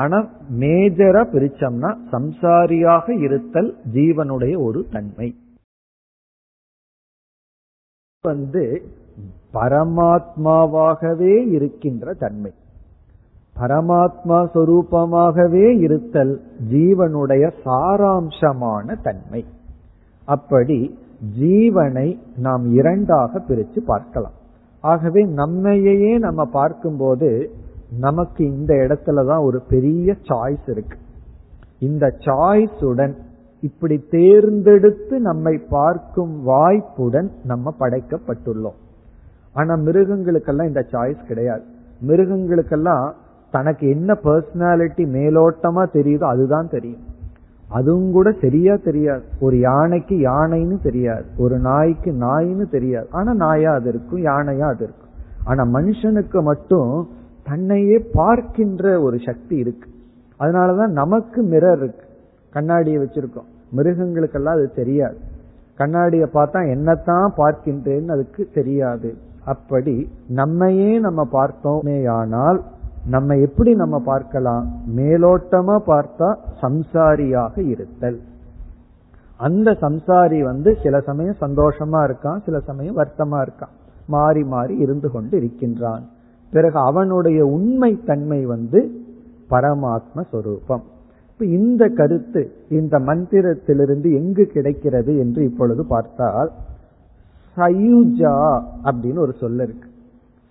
ஆனா மேஜரா பிரிச்சோம்னா சம்சாரியாக இருத்தல் ஜீவனுடைய ஒரு தன்மை. வந்து பரமாத்மாவாகவே இருக்கின்ற தன்மை. பரமாத்மா சொரூபமாகவே இருத்தல் ஜீவனுடைய சாராம்சமான தன்மை. அப்படி ஜீவனை நாம் இரண்டாக பிரித்து பார்க்கலாம். ஆகவே நம்மையே நம்ம பார்க்கும்போது நமக்கு இந்த இடத்துல தான் ஒரு பெரிய சாய்ஸ் இருக்கு. இந்த சாய்ஸுடன் இப்படி தேர்ந்தெடுத்து நம்மை பார்க்கும் வாய்ப்புடன் நம்ம படைக்கப்பட்டுள்ளோம். ஆனா மிருகங்களுக்கெல்லாம் இந்த சாய்ஸ் கிடையாது. மிருகங்களுக்கெல்லாம் தனக்கு என்ன பர்சனாலிட்டி மேலோட்டமா தெரியுதோ அதுதான் தெரியும். அதுவும் கூட சரியா தெரியாது. ஒரு யானைக்கு யானைன்னு தெரியாது. ஒரு நாய்க்கு நாயின்னு தெரியாது. ஆனா நாயா அது இருக்கும் யானையா அது இருக்கும். ஆனா மனுஷனுக்கு மட்டும் தன்னையே பார்க்கின்ற ஒரு சக்தி இருக்கு. அதனாலதான் நமக்கு மிரர் இருக்கு. கண்ணாடியை வச்சிருக்கோம். மிருகங்களுக்கெல்லாம் அது தெரியாது. கண்ணாடியை பார்த்தா என்னத்தான் பார்க்கின்றேன்னு அதுக்கு தெரியாது. அப்படி நம்மையே நம்ம பார்த்தோமேயானால் நம்ம எப்படி நம்ம பார்க்கலாம்? மேலோட்டமா பார்த்தா சம்சாரியாக இருத்தல். அந்த சம்சாரி வந்து சில சமயம் சந்தோஷமா இருக்கான் சில சமயம் வருத்தமா இருக்கான். மாறி மாறி இருந்து கொண்டு இருக்கின்றான். பிறகு அவனுடைய உண்மை தன்மை வந்து பரமாத்ம சொரூபம். இப்ப இந்த கருத்து இந்த மந்திரத்திலிருந்து எங்கு கிடைக்கிறது என்று இப்பொழுது பார்த்தால் சயுஜா அப்படின்னு ஒரு சொல்ல இருக்கு.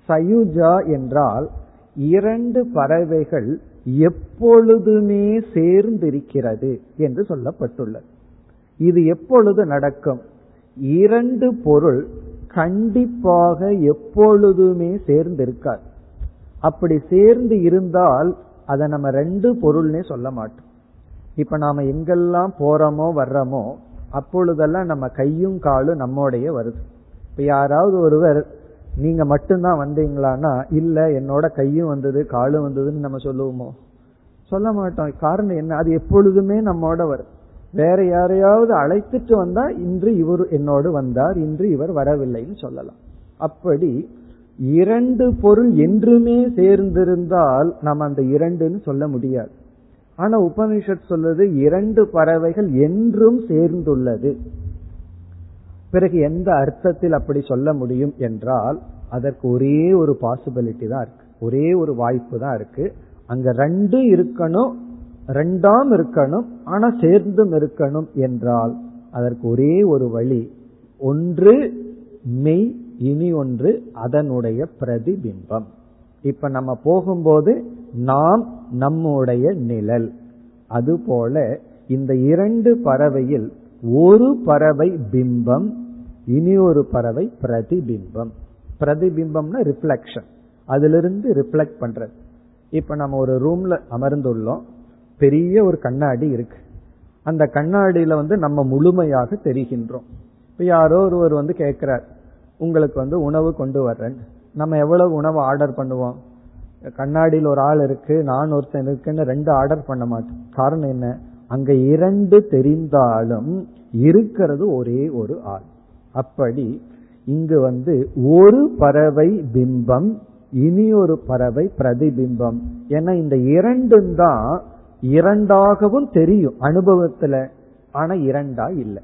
சயுஜா என்றால் இரண்டு பறவைகள் எப்பொழுதுமே சேர்ந்திருக்கிறது என்று சொல்லப்பட்டுள்ளது. இது எப்பொழுது நடக்கும்? இரண்டு பொருள் கண்டிப்பாக எப்பொழுதுமே சேர்ந்து இருக்காது அப்படி சேர்ந்து இருந்தால் அதை நம்ம ரெண்டு பொருள்னே சொல்ல மாட்டோம். இப்ப நாம எங்கெல்லாம் போறோமோ வர்றோமோ அப்பொழுதெல்லாம் நம்ம கையும் காலும் நம்மோடைய வருது. இப்ப யாராவது ஒருவர் நீங்க மட்டும்தான் வந்தீங்களான்னா இல்ல என்னோட கையும் வந்தது காலும் வந்ததுன்னு நம்ம சொல்லுவோமோ? சொல்ல மாட்டோம். காரணம் என்ன? அது எப்பொழுதுமே நம்மோட வரும். வேற யாரையாவது அழைத்துட்டு வந்தா இன்று இவர் என்னோடு வந்தார் இன்று இவர் வரவில்லைன்னு சொல்லலாம். அப்படி இரண்டு பொருள் என்றுமே சேர்ந்திருந்தால் நாம் அந்த இரண்டுன்னு சொல்ல முடியாது. ஆனா உபனிஷத் சொல்லுது இரண்டு பறவைகள் என்றும் சேர்ந்துள்ளது. பிறகு எந்த அர்த்தத்தில் அப்படி சொல்ல முடியும் என்றால் அதற்கு ஒரே ஒரு பாசிபிலிட்டி தான் இருக்கு. ஒரே ஒரு வாய்ப்பு தான் இருக்கு. அங்க ரெண்டு இருக்கணும் ரெண்டாம் இருக்கணும் ஆனா சேர்ந்தும் இருக்கணும் என்றால் அதற்கு ஒரே ஒரு வழி ஒன்று மெய் இனி ஒன்று அதனுடைய பிரதிபிம்பம். இப்ப நம்ம போகும்போது நாம் நம்முடைய நிழல். அதுபோல இந்த இரண்டு பறவையில் ஒரு பறவை பிம்பம் இனி ஒரு பறவை பிரதிபிம்பம். பிரதிபிம்பம்னா ரிஃப்ளெக்ஷன் அதிலிருந்து ரிஃப்ளெக்ட் பண்றது. இப்ப நம்ம ஒரு ரூம்ல அமர்ந்துள்ளோம். பெரிய ஒரு கண்ணாடி இருக்கு. அந்த கண்ணாடியில வந்து நம்ம முழுமையாக தெரிகின்றோம். இப்ப யாரோ ஒருவர் வந்து கேட்கிறார் உங்களுக்கு வந்து உணவு கொண்டு வர்றேன். நம்ம எவ்வளவு உணவு ஆர்டர் பண்ணுவோம்? கண்ணாடியில் ஒரு ஆள் இருக்கு நான் ஒருத்தன் இருக்குன்னு ரெண்டு ஆர்டர் பண்ண மாட்டோம் காரணம் என்ன? அங்க இரண்டு தெரிந்தாலும் இருக்கிறது ஒரே ஒரு ஆள். அப்படி இங்கு வந்து ஒரு பறவை பிம்பம் இனி ஒரு பறவை பிரதிபிம்பம். ஏன்னா இந்த இரண்டும் தான் இரண்டாகவும் தெரியும். அனுபவத்துல ஆனா இரண்டா இல்லை.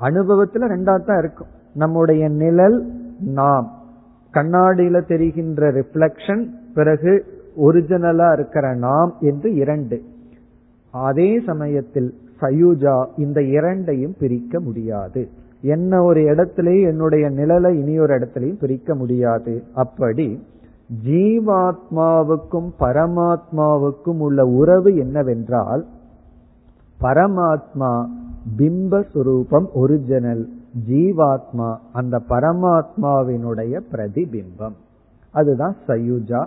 அனுபவத்துல ரெண்டா தான் இருக்கும். நம்முடைய நிழல் நாம். கண்ணாடியில தெரிகின்ற ரிஃப்ளெக்ஷன் பிறகு ஒரிஜினலா இருக்கிற நாம் என்று இரண்டு. அதே சமயத்தில் சயுஜா இந்த இரண்டையும் பிரிக்க முடியாது. என்ன ஒரு இடத்திலேயே என்னுடைய நிழலை இனி ஒரு இடத்திலையும் பிரிக்க முடியாது. அப்படி ஜீவாத்மாவுக்கும் பரமாத்மாவுக்கும் உள்ள உறவு என்னவென்றால் பரமாத்மா பிம்பஸ்வரூபம் ஒரிஜினல் ஜீவாத்மா அந்த பரமாத்மாவினுடைய பிரதிபிம்பம். அதுதான் சயுஜா.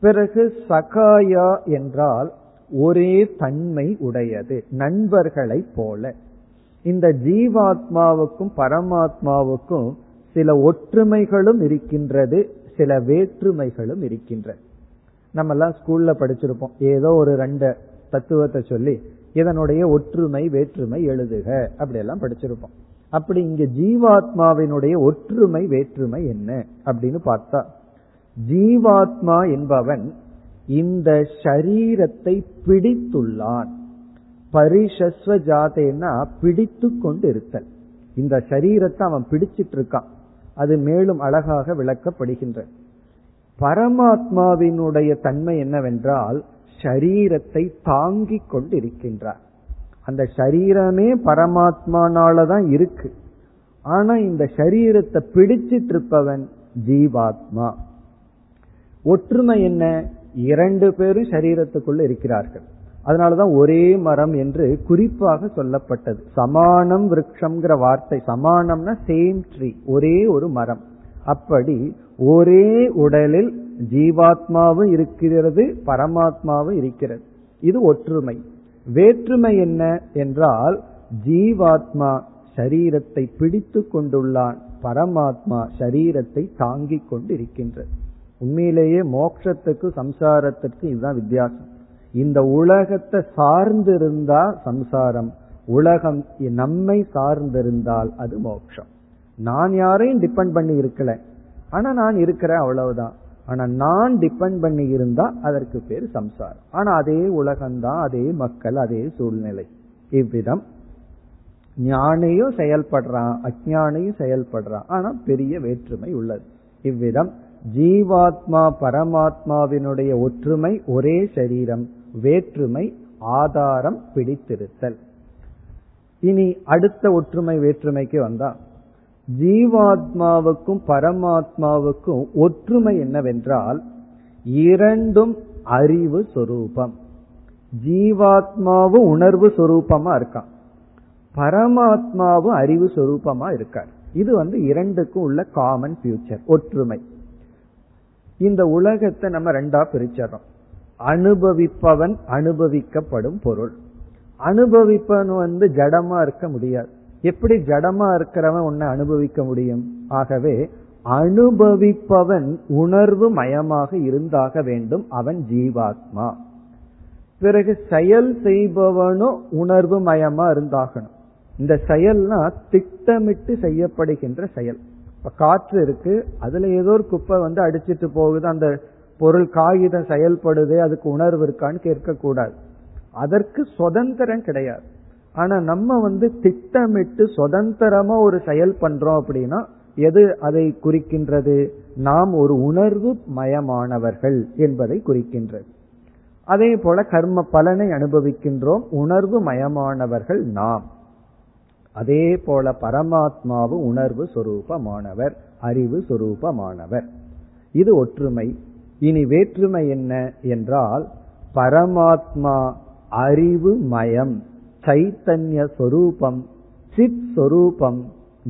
பிறகு சகாயா என்றால் ஒரே தன்மை உடையது நண்பர்களை போல. இந்த ஜீவாத்மாவுக்கும் பரமாத்மாவுக்கும் சில ஒற்றுமைகளும் இருக்கின்றது. சில வேற்றுமைகளும் இருக்கின்றன நம்ம எல்லாம் ஸ்கூல்ல படிச்சிருப்போம். ஏதோ ஒரு ரெண்டு தத்துவத்தை சொல்லி இதனுடைய ஒற்றுமை வேற்றுமை எழுதுக அப்படி எல்லாம் படிச்சிருப்போம். அப்படி இங்க ஜீவாத்மாவினுடைய ஒற்றுமை வேற்றுமை என்ன? அப்படின்னு பார்த்தா ஜீவாத்மா என்பவன் இந்த ஷரீரத்தை பிடித்துள்ளான். பரிஷஸ்வ ஜாதேன்னா பிடித்து கொண்டு இருத்தல் இந்த சரீரத்தை அவன் பிடிச்சிட்டு இருக்கான். அது மேலும் அழகாக விளக்கப்படுகின்ற. பரமாத்மாவினுடைய தன்மை என்னவென்றால் ஷரீரத்தை தாங்கிக் கொண்டு இருக்கின்றார் அந்த சரீரமே பரமாத்மானாலதான் இருக்கு. ஆனா இந்த சரீரத்தை பிடிச்சிட்டு இருப்பவன் ஜீவாத்மா. ஒற்றுமை என்ன? இரண்டு பேரும் சரீரத்துக்குள்ள இருக்கிறார்கள். அதனாலதான் ஒரே மரம் என்று குறிப்பாக சொல்லப்பட்டது. சமானம் விரக்ஷம்ங்கிற வார்த்தை சமானம்னா சேம் ட்ரீ ஒரே ஒரு மரம். அப்படி ஒரே உடலில் ஜீவாத்மாவும் இருக்கிறது பரமாத்மாவும் இருக்கிறது. இது ஒற்றுமை. வேற்றுமை என்ன என்றால் ஜீவாத்மா சரீரத்தை பிடித்து கொண்டுள்ளான் பரமாத்மா சரீரத்தை தாங்கிக் கொண்டு இருக்கின்றது உண்மையிலேயே மோட்சத்துக்கு சம்சாரத்திற்கு இதுதான் வித்தியாசம். இந்த உலகத்தை சார்ந்திருந்தா சம்சாரம் உலகம் நம்மை சார்ந்திருந்தால் அது மோட்சம். நான் யாரையும் டிபெண்ட் பண்ணி இருக்கல. ஆனா நான் இருக்கிறேன் அவ்வளவுதான். ஆனா நான் டிபெண்ட் பண்ணி இருந்தா அதற்கு பேர் சம்சாரம். ஆனா அதே உலகம்தான் அதே மக்கள் அதே சூழ்நிலை. இவ்விதம் ஞானியும் செயல்படுறான் அஜானியும் செயல்படுறான். ஆனா பெரிய வேற்றுமை உள்ளது. இவ்விதம் ஜீவாத்மா பரமாத்மாவினுடைய ஒற்றுமை ஒரே சரீரம். வேற்றுமை ஆதாரம் பிடித்திருத்தல். இனி அடுத்த ஒற்றுமை வேற்றுமைக்கு வந்தா ஜீவாத்மாவுக்கும் பரமாத்மாவுக்கும் ஒற்றுமை என்னவென்றால் இரண்டும் அறிவு சொரூபம். ஜீவாத்மாவும் உணர்வு சொரூபமா இருக்கான் பரமாத்மாவும் அறிவு சொரூபமா இருக்கார். இது வந்து இரண்டுக்கும் உள்ள காமன் ஃபியூச்சர் ஒற்றுமை. இந்த உலகத்தை நம்ம ரெண்டா பிரிச்சிடறோம். அனுபவிப்பவன் அனுபவிக்கப்படும் பொருள். அனுபவிப்பவன் வந்து ஜடமா இருக்க முடியாது. எப்படி ஜடமா இருக்கிறவன் உன்னை அனுபவிக்க முடியும்? ஆகவே அனுபவிப்பவன் உணர்வு மயமாக இருந்தாக வேண்டும். அவன் ஜீவாத்மா. பிறகு செயல் செய்பவனும் உணர்வு மயமா இருந்தாகணும். இந்த செயல்னா திட்டமிட்டு செய்யப்படுகின்ற செயல். இப்ப காற்று இருக்கு அதுல ஏதோ ஒரு குப்பை வந்து அடிச்சிட்டு போகுது அந்த பொருள் காகிதம் செயல்படுது அதுக்கு உணர்வு இருக்கான்னு கேட்கக்கூடாது. அதற்கு சுதந்திரம் கிடையாது. ஆனா நம்ம வந்து திட்டமிட்டு சுதந்திரமா ஒரு செயல் பண்றோம் அப்படின்னா எது அதை குறிக்கின்றது? நாம் ஒரு உணர்வு மயமானவர்கள் என்பதை குறிக்கின்றது. அதே போல கர்ம பலனை அனுபவிக்கின்றோம் உணர்வு மயமானவர்கள் நாம். அதே போல பரமாத்மாவு உணர்வு சொரூபமானவர் அறிவு சொரூபமானவர். இது ஒற்றுமை. இனி வேற்றுமை என்ன என்றால் பரமாத்மா அறிவு மயம் சைத்தன்ய சொரூபம் சித் சொரூபம்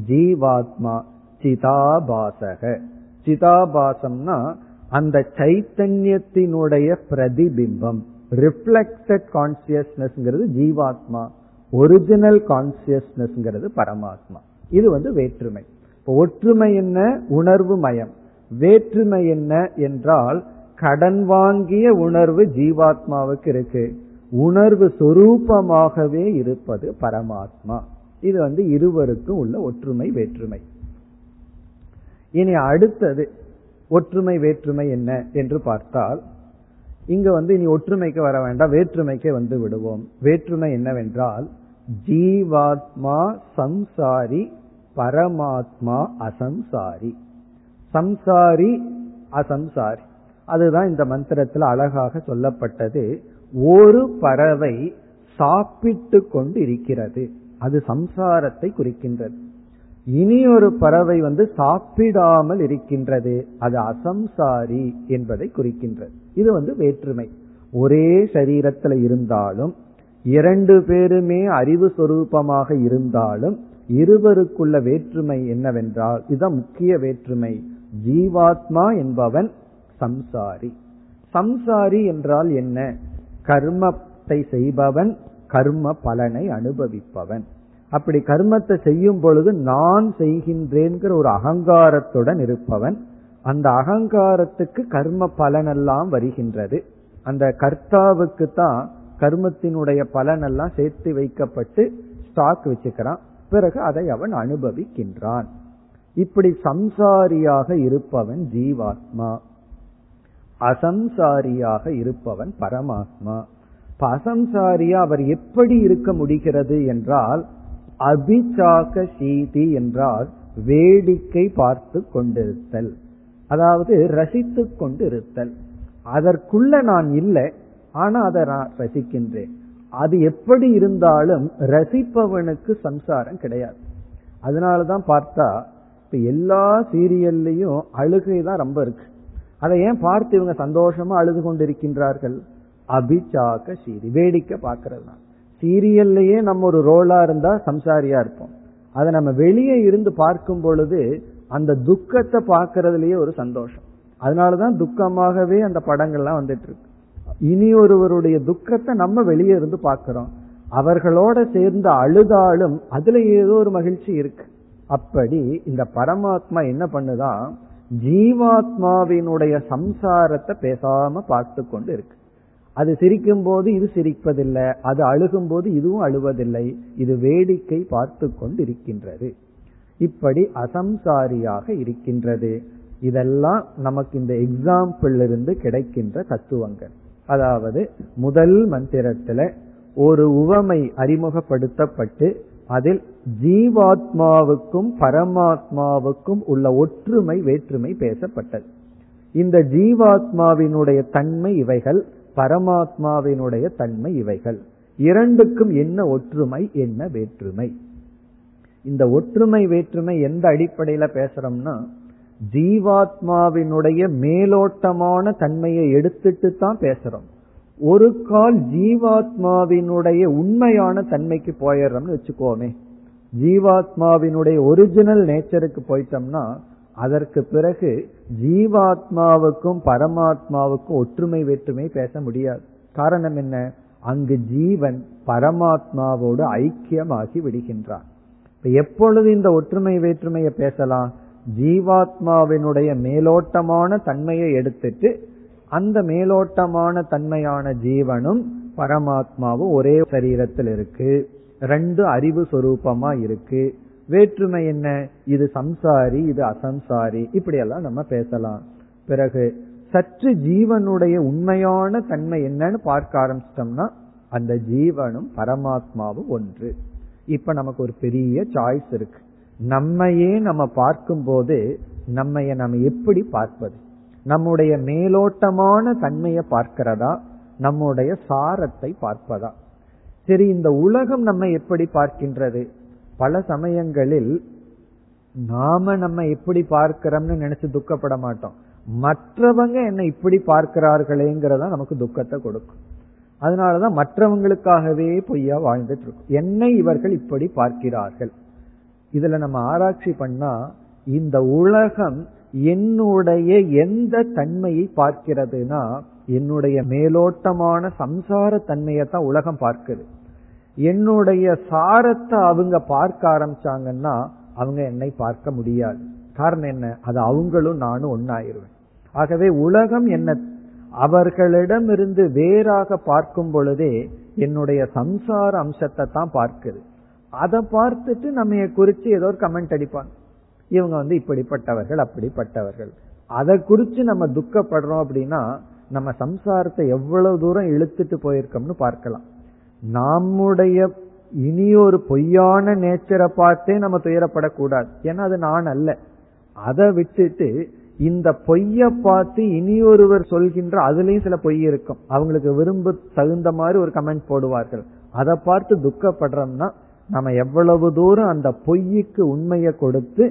ஜீவாத்மா சிதாபாசக. சிதாபாசம்னா அந்த சைத்தன்யத்தினுடைய பிரதிபிம்பம். ரிஃப்ளெக்டட் கான்சியஸ்னஸ்ங்கிறது ஜீவாத்மா. ஒரிஜினல் கான்சியஸ்னஸ்ங்கிறது பரமாத்மா. இது வந்து வேற்றுமை. ஒற்றுமை என்ன? உணர்வு மயம். வேற்றுமை என்ன என்றால் கடன் வாங்கிய உணர்வு ஜீவாத்மாவுக்கு இருக்கு. உணர்வு சொரூபமாகவே இருப்பது பரமாத்மா. இது வந்து இருவருக்கும் உள்ள ஒற்றுமை வேற்றுமை. இனி அடுத்தது ஒற்றுமை வேற்றுமை என்ன என்று பார்த்தால் இங்க வந்து இனி ஒற்றுமைக்கு வர வேண்டாம் வேற்றுமைக்கு வந்து விடுவோம். வேற்றுமை என்னவென்றால் ஜீவாத்மா சம்சாரி பரமாத்மா அசம்சாரி. சம்சாரி அசம்சாரி. அதுதான் இந்த மந்திரத்தில் அழகாக சொல்லப்பட்டது. ஒரு பறவை சாப்பிட்டு கொண்டு இருக்கிறது அது சம்சாரத்தை குறிக்கின்றது. இனி ஒரு பறவை வந்து சாப்பிடாமல் இருக்கின்றது. அது அசம்சாரி என்பதை குறிக்கின்றது. இது வந்து வேற்றுமை. ஒரே சரீரத்தில் இருந்தாலும் இரண்டு பேருமே அறிவு சொரூபமாக இருந்தாலும் இருவருக்குள்ள வேற்றுமை என்னவென்றால் இதுதான் முக்கிய வேற்றுமை. ஜீவாத்மா என்பவன் சம்சாரி. சம்சாரி என்றால் என்ன? கர்மத்தை செய்பவன் கர்ம பலனை அனுபவிப்பவன். அப்படி கர்மத்தை செய்யும் பொழுது நான் செய்கின்றேங்கிற ஒரு அகங்காரத்துடன் இருப்பவன். அந்த அகங்காரத்துக்கு கர்ம பலனெல்லாம் வருகின்றது. அந்த கர்த்தாவுக்கு தான் கர்மத்தினுடைய பலனெல்லாம் சேர்த்து வைக்கப்பட்டு ஸ்டாக் வச்சுக்கிறான். பிறகு அதை அவன் அனுபவிக்கின்றான். இப்படி சம்சாரியாக இருப்பவன் ஜீவாத்மா. அசம்சாரியாக இருப்பவன் பரமாத்மா. அசம்சாரியா அவர் எப்படி இருக்க முடிகிறது என்றால் அபிச்சாக சீதி என்றால் வேடிக்கை பார்த்து கொண்டிருத்தல். அதாவது ரசித்து கொண்டிருத்தல். அதற்குள்ள நான் இல்லை ஆனா அதை நான் ரசிக்கின்றேன். அது எப்படி இருந்தாலும் ரசிப்பவனுக்கு சம்சாரம் கிடையாது. அதனாலதான் பார்த்தா இப்ப எல்லா சீரியல்லையும் அழுகை தான் ரொம்ப இருக்கு. அதை ஏன் பார்த்து இவங்க சந்தோஷமா அழுது கொண்டிருக்கின்றார்கள்? அபிச்சாக்க சீரி வேடிக்கை பார்க்கறது தான். சீரியல்லையே நம்ம ஒரு ரோலா இருந்தா சம்சாரியா இருப்போம். அதை நம்ம வெளியே இருந்து பார்க்கும் பொழுது அந்த துக்கத்தை பார்க்கறதுலயே ஒரு சந்தோஷம். அதனாலதான் துக்கமாகவே அந்த படங்கள்லாம் வந்துட்டு இருக்கு. இனி ஒருவருடைய துக்கத்தை நம்ம வெளியே இருந்து பார்க்கிறோம். அவர்களோட சேர்ந்து அழுதாலும் அதுல ஏதோ ஒரு மகிழ்ச்சி இருக்கு. அப்படி இந்த பரமாத்மா என்ன பண்ணுதான் ஜீவாத்மாவினுடைய சம்சாரத்தை பேசாம பார்த்து கொண்டு இருக்கு. அது சிரிக்கும் போது இது சிரிப்பதில்லை அது அழுகும் போது இதுவும் அழுவதில்லை இது வேடிக்கை பார்த்து கொண்டு இருக்கின்றது இப்படி அசம்சாரியாக இருக்கின்றது. இதெல்லாம் நமக்கு இந்த எக்ஸாம்பிள் இருந்து கிடைக்கின்ற தத்துவங்கள். அதாவது முதல் மந்திரத்துல ஒரு உவமை அறிமுகப்படுத்தப்பட்டு அதில் ஜீவாத்மாவுக்கும் பரமாத்மாவுக்கும் உள்ள ஒற்றுமை வேற்றுமை பேசப்பட்டது. இந்த ஜீவாத்மாவினுடைய தன்மை இவைகள் பரமாத்மாவினுடைய தன்மை இவைகள். இரண்டுக்கும் என்ன ஒற்றுமை என்ன வேற்றுமை? இந்த ஒற்றுமை வேற்றுமை எந்த அடிப்படையில பேசுறோம்னா ஜீவாத்மாவினுடைய மேலோட்டமான தன்மையை எடுத்துட்டு தான் பேசுறோம். ஒரு கால் ஜீவாத்மாவினுடைய உண்மையான தன்மைக்கு போயிடுறோம்னு வச்சுக்கோமே. ஜீவாத்மாவினுடைய ஒரிஜினல் நேச்சருக்கு போயிட்டோம்னா அதற்கு பிறகு ஜீவாத்மாவுக்கும் பரமாத்மாவுக்கும் ஒற்றுமை வேற்றுமை பேச முடியாது. காரணம் என்ன? அங்கு ஜீவன் பரமாத்மாவோடு ஐக்கியமாகி விடுகின்றான். இப்ப எப்பொழுது இந்த ஒற்றுமை வேற்றுமையை பேசலாம்? ஜீவாத்மாவினுடைய மேலோட்டமான தன்மையை எடுத்துட்டு அந்த மேலோட்டமான தன்மையான ஜீவனும் பரமாத்மாவும் ஒரே சரீரத்தில் இருக்கு. ரெண்டு அறிவு சொரூபமா இருக்கு. வேற்றுமை என்ன? இது சம்சாரி இது அசம்சாரி. இப்படியெல்லாம் நம்ம பேசலாம். பிறகு சற்று ஜீவனுடைய உண்மையான தன்மை என்னன்னு பார்க்க ஆரம்பிச்சிட்டோம்னா அந்த ஜீவனும் பரமாத்மாவும் ஒன்று. இப்ப நமக்கு ஒரு பெரிய சாய்ஸ் இருக்கு. நம்மையே நம்ம பார்க்கும் போது நம்மைய நம்ம எப்படி பார்ப்பது? நம்முடைய மேலோட்டமான தன்மையை பார்க்கிறதா? நம்முடைய சாரத்தை பார்ப்பதா? சரி இந்த உலகம் நம்ம எப்படி பார்க்கின்றது? பல சமயங்களில் நாம நம்ம எப்படி பார்க்கிறோம்னு நினைச்சு துக்கப்பட மாட்டோம். மற்றவங்க என்ன இப்படி பார்க்கிறார்களேங்கிறதா நமக்கு துக்கத்தை கொடுக்கும். அதனாலதான் மற்றவங்களுக்காகவே பொய்யா வாழ்ந்துட்டு இருக்கும் என்னை இவர்கள் இப்படி பார்க்கிறார்கள்? இதுல நம்ம ஆராய்ச்சி பண்ணா இந்த உலகம் என்னுடைய எந்த தன்மையை பார்க்கிறதுனா என்னுடைய மேலோட்டமான சம்சார தன்மையை தான் உலகம் பார்க்குது. என்னுடைய சாரத்தை அவங்க பார்க்க ஆரம்பிச்சாங்கன்னா அவங்க என்னை பார்க்க முடியாது. காரணம் என்ன? அது அவங்களும் நானும் ஒன்னாயிருவேன் ஆகவே உலகம் என்ன? அவர்களிடமிருந்து வேறாக பார்க்கும் பொழுதே என்னுடைய சம்சார அம்சத்தை தான் பார்க்குது. அதை பார்த்துட்டு நம்ம குறிச்சு ஏதோ ஒரு கமெண்ட் அடிப்பாங்க. இவங்க வந்து இப்படிப்பட்டவர்கள் அப்படிப்பட்டவர்கள். அதை குறித்து நம்ம துக்கப்படுறோம் அப்படின்னா நம்ம சம்சாரத்தை எவ்வளவு தூரம் இழுத்துட்டு போயிருக்கோம்னு பார்க்கலாம். நம்முடைய இனி ஒரு பொய்யான நேச்சரை பார்த்தே நம்ம துயரப்படக்கூடாது. ஏன்னா அது நான் அல்ல. அதை விட்டுட்டு இந்த பொய்ய பார்த்து இனி ஒருவர் சொல்கின்ற அதுலயும் சில பொய் இருக்கும். அவங்களுக்கு விரும்ப தகுந்த மாதிரி ஒரு கமெண்ட் போடுவார்கள். அதை பார்த்து துக்கப்படுறோம்னா நம்ம எவ்வளவு தூரம் அந்த பொய்யுக்கு உண்மையை கொடுத்து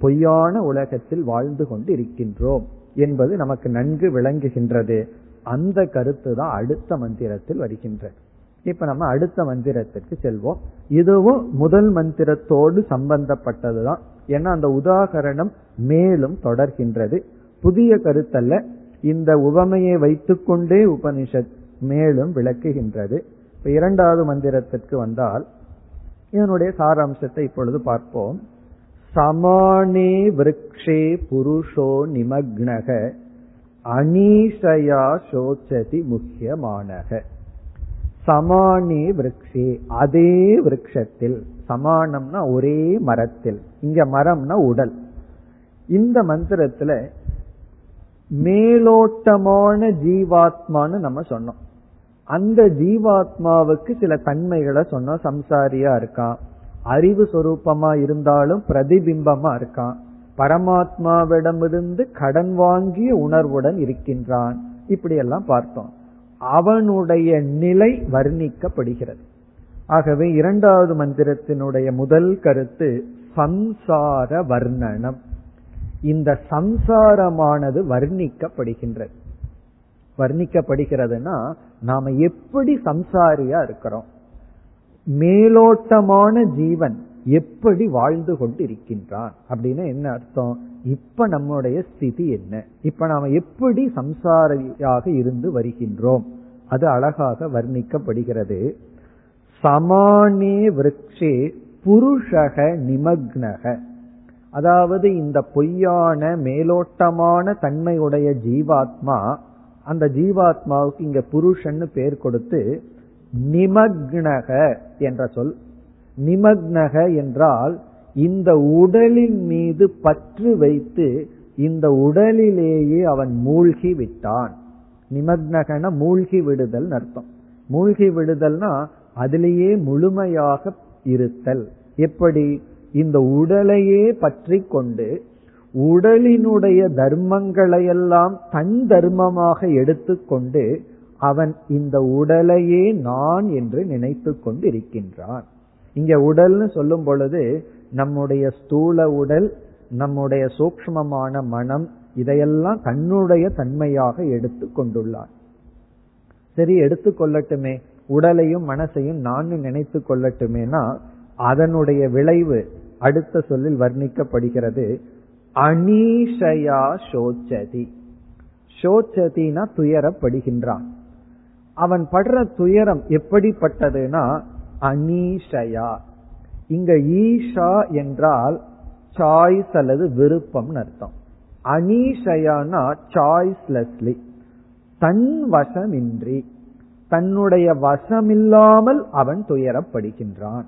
பொய்யான உலகத்தில் வாழ்ந்து கொண்டு இருக்கின்றோம் என்பது நமக்கு நன்கு விளங்குகின்றது. அந்த கருத்து தான் அடுத்த மந்திரத்தில் வருகின்றது. இப்ப நம்ம அடுத்த மந்திரத்திற்கு செல்வோம். இதுவும் முதல் மந்திரத்தோடு சம்பந்தப்பட்டதுதான் ஏன்னா அந்த உதாகரணம் மேலும் தொடர்கின்றது. புதிய கருத்தல்ல இந்த உவமையை வைத்துக்கொண்டே உபனிஷத் மேலும் விளக்குகின்றது. இப்ப இரண்டாவது மந்திரத்திற்கு வந்தால் இதனுடைய சாராம்சத்தை இப்பொழுது பார்ப்போம். சமானே விரக்ஷே புருஷோ நிமக்னக அனீஷயா சோச்சதி முக்கியமானக. சமானே விரக்ஷே அதே விரக்ஷத்தில் சமானம்னா ஒரே மரத்தில் இங்க மரம்னா உடல். இந்த மந்திரத்துல மேலோட்டமான ஜீவாத்மான்னு நம்ம சொன்னோம். அந்த ஜீவாத்மாவுக்கு சில தன்மைகளை சொன்னோம். சம்சாரியா இருக்கான் அறிவு சொரூபமா இருந்தாலும் பிரதிபிம்பமா இருக்கான். பரமாத்மாவிடமிருந்து கடன் வாங்கிய உணர்வுடன் இருக்கின்றான். இப்படி எல்லாம் பார்த்தோம். அவனுடைய நிலை வர்ணிக்கப்படுகிறது. ஆகவே இரண்டாவது மந்திரத்தினுடைய முதல் கருத்து சம்சார வர்ணனம். இந்த சம்சாரமானது வர்ணிக்கப்படுகின்றது. வர்ணிக்கப்படுகிறதுனா நாம எப்படி சம்சாரியா இருக்கிறோம்? மேலோட்டமான ஜீவன் எப்படி வாழ்ந்து கொண்டு இருக்கின்றான் அப்படின்னு என்ன அர்த்தம்? இப்ப நம்முடைய ஸ்திதி என்ன? இப்ப நாம எப்படி சம்சாரியாக இருந்து வருகின்றோம்? அது அழகாக வர்ணிக்கப்படுகிறது. சமானே விரக்ஷே புருஷக நிமக்னக. அதாவது இந்த பொய்யான மேலோட்டமான தன்மையுடைய ஜீவாத்மா அந்த ஜீவாத்மாவுக்கு இங்க புருஷன்னு பேர் கொடுத்து நிமக்னக என்ற சொல். நிமக்னக என்றால் இந்த உடலின் மீது பற்று வைத்து இந்த உடலிலேயே அவன் மூழ்கி விட்டான் நிமக்னகன மூழ்கி விடுதல் அர்த்தம். மூழ்கி விடுதல்னா அதிலேயே முழுமையாக இருத்தல். எப்படி? இந்த உடலையே பற்றி கொண்டு உடலினுடைய தர்மங்களையெல்லாம் தன் தர்மமாக எடுத்துக்கொண்டு அவன் இந்த உடலையே நான் என்று நினைத்து கொண்டிருக்கின்றான். இங்க உடல்னு சொல்லும் பொழுது நம்முடைய ஸ்தூல உடல் நம்முடைய சூக்மமான மனம் இதையெல்லாம் தன்னுடைய தன்மையாக எடுத்து கொண்டுள்ளான். சரி எடுத்துக்கொள்ளட்டுமே உடலையும் மனசையும் நான் நினைத்து கொள்ளட்டுமேனா அதனுடைய விளைவு அடுத்த சொல்லில் வர்ணிக்கப்படுகிறது. அனீஷயா சோச்சதி. சோச்சதினா துயரப்படுகின்றான். அவன் படுற துயரம் எப்படிப்பட்டதுன்னா அனீஷயா இங்க ஈஷா என்றால் சாய்ஸ் அல்லது விருப்பம் அர்த்தம். அனீஷயானா சாய்ஸ்லெஸ்லி தன் வசமின்றி தன்னுடைய வசமில்லாமல் அவன் துயரப்படுகின்றான்.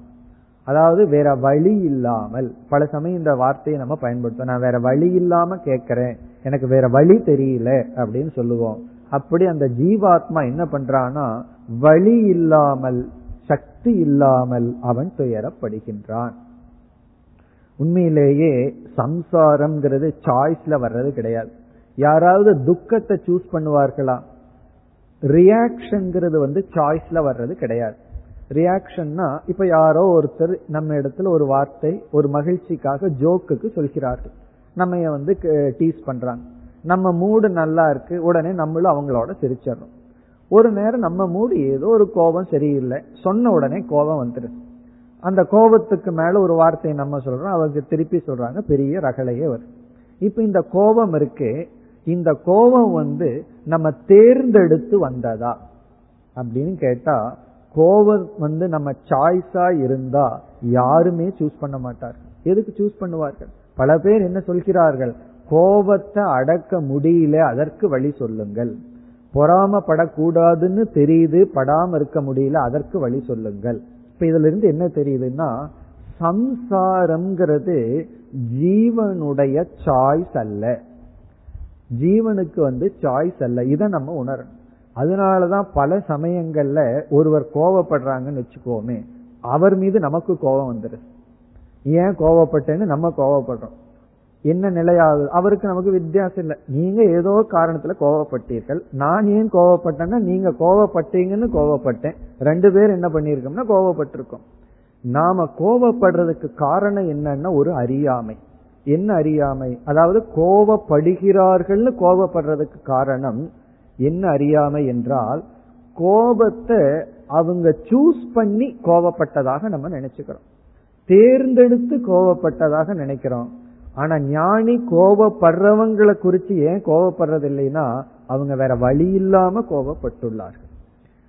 அதாவது வேற வழி இல்லாமல் பல சமயம் இந்த வார்த்தையை நம்ம பயன்படுத்தோம் நான் வேற வழி இல்லாம கேட்கிறேன் எனக்கு வேற வழி தெரியல அப்படின்னு சொல்லுவோம். அப்படி அந்த ஜீவாத்மா என்ன பண்றானா வழி இல்லாமல் சக்தி இல்லாமல் அவன் துயரப்படுகின்றான். உண்மையிலேயே சம்சாரம்ங்கிறது சாய்ஸ்ல வர்றது கிடையாது. யாராவது துக்கத்தை சூஸ் பண்ணுவார்களா? ரியாக்ஷன்ங்கிறது வந்து சாய்ஸ்ல வர்றது கிடையாது. ரியாக்ஷன்னா இப்ப யாரோ ஒருத்தர் நம்ம இடத்துல ஒரு வார்த்தை ஒரு மகிழ்ச்சிக்காக ஜோக்குக்கு சொல்கிறார்கள். நம்ம வந்து டீஸ் பண்றாங்க. நம்ம மூடு நல்லா இருக்கு உடனே நம்மளும் அவங்களோட சிரிச்சிடறோம் ஒரு நேரம் நம்ம மூடு ஏதோ ஒரு கோபம் சரியில்லை சொன்ன உடனே கோபம் வந்துடுது அந்த கோபத்துக்கு மேல ஒரு வார்த்தையை நம்ம சொல்றோம் அவங்க திருப்பி சொல்றாங்க பெரிய ரகலையே வரும் இப்ப இந்த கோபம் இருக்கு இந்த கோபம் வந்து நம்ம தேர்ந்தெடுத்து வந்ததா அப்படின்னு கேட்டா கோபம் வந்து நம்ம சாய்ஸா இருந்தா யாருமே சூஸ் பண்ண மாட்டார்கள். எதுக்கு சூஸ் பண்ணுவார்கள்? பல பேர் என்ன சொல்கிறார்கள்? கோபத்தை அடக்க முடியல அதற்கு வழி சொல்லுங்கள். பொறாமப்படக்கூடாதுன்னு தெரியுது படாம இருக்க முடியல அதற்கு வழி சொல்லுங்கள். இப்ப இதுல இருந்து என்ன தெரியுதுன்னா சம்சாரம்ங்கிறது ஜீவனுடைய சாய்ஸ் அல்ல. ஜீவனுக்கு வந்து சாய்ஸ் அல்ல. இதை நம்ம உணரணும். அதனாலதான் பல சமயங்கள்ல ஒருவர் கோவப்படுறாங்கன்னு வச்சுக்கோமே அவர் மீது நமக்கு கோபம் வந்துடுது ஏன் கோவப்பட்டேன்னு நம்ம கோவப்படுறோம் என்ன நிலையாகுது அவருக்கு நமக்கு வித்தியாசம் இல்லை. நீங்க ஏதோ காரணத்துல கோவப்பட்டீர்கள். நான் ஏன் கோவப்பட்டேன்னா நீங்க கோவப்பட்டீங்கன்னு கோவப்பட்டேன். ரெண்டு பேர் என்ன பண்ணிருக்கோம்னா கோவப்பட்டிருக்கோம். நாம கோவப்படுறதுக்கு காரணம் என்னன்னா ஒரு அறியாமை. என்ன அறியாமை? அதாவது கோவப்படுகிறார்கள்னு கோவப்படுறதுக்கு காரணம் என்ன அறியாமை என்றால் கோபத்தை அவங்க சூஸ் பண்ணி கோவப்பட்டதாக நம்ம நினைச்சுக்கிறோம். தேர்ந்தெடுத்து கோவப்பட்டதாக நினைக்கிறோம். ஆனா ஞானி கோபப்படுறவங்களை குறிச்சு ஏன் கோபப்படுறது இல்லைன்னா அவங்க வேற வழி இல்லாம கோபப்பட்டுள்ளார்கள்.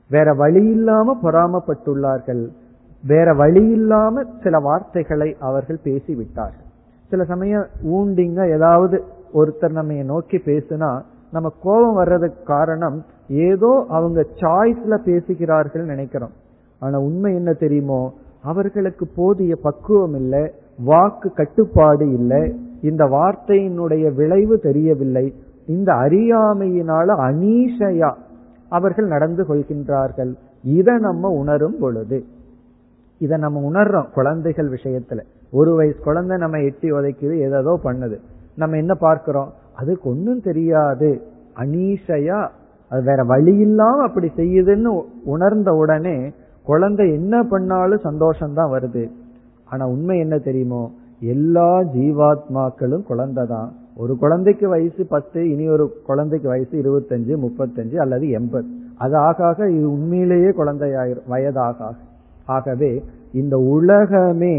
வேற வழி இல்லாம பொறாமப்பட்டுள்ளார்கள். வேற வழி இல்லாம சில வார்த்தைகளை அவர்கள் பேசிவிட்டார்கள். சில சமயம் ஊண்டிங்க ஏதாவது ஒருத்தர் நம்ம நோக்கி பேசுனா நம்ம கோபம் வர்றதுக்கு காரணம் ஏதோ அவங்க சாய்ஸ்ல பேசுகிறார்கள் நினைக்கிறோம். ஆனா உண்மை என்ன தெரியுமோ அவர்களுக்கு போதிய பக்குவம் இல்லை. வாக்கு கட்டுப்பாடு இல்லை. இந்த வார்த்தையினுடைய விளைவு தெரியவில்லை. இந்த அறியாமையினால அனீஷையா அவர்கள் நடந்து கொள்கின்றார்கள். இதை நம்ம உணரும் பொழுது. இதை நம்ம உணர்றோம் குழந்தைகள் விஷயத்துல. ஒரு வயசு குழந்தை நம்ம எட்டி உதைக்குது ஏதோ பண்ணுது. நம்ம என்ன பார்க்கிறோம்? அதுக்கு ஒன்றும் தெரியாது. அனீஷையா அது வேற வழி இல்லாம அப்படி செய்யுதுன்னு உணர்ந்த உடனே குழந்தை என்ன பண்ணாலும் சந்தோஷம்தான் வருது. ஆனா உண்மை என்ன தெரியுமோ? எல்லா ஜீவாத்மாக்களும் குழந்தை தான் ஒரு குழந்தைக்கு வயசு பத்து இனி ஒரு குழந்தைக்கு வயசு இருபத்தஞ்சு முப்பத்தஞ்சு அல்லது எண்பது. அது ஆக இது உண்மையிலேயே குழந்தையாயிரும் வயதாக ஆகவே இந்த உலகமே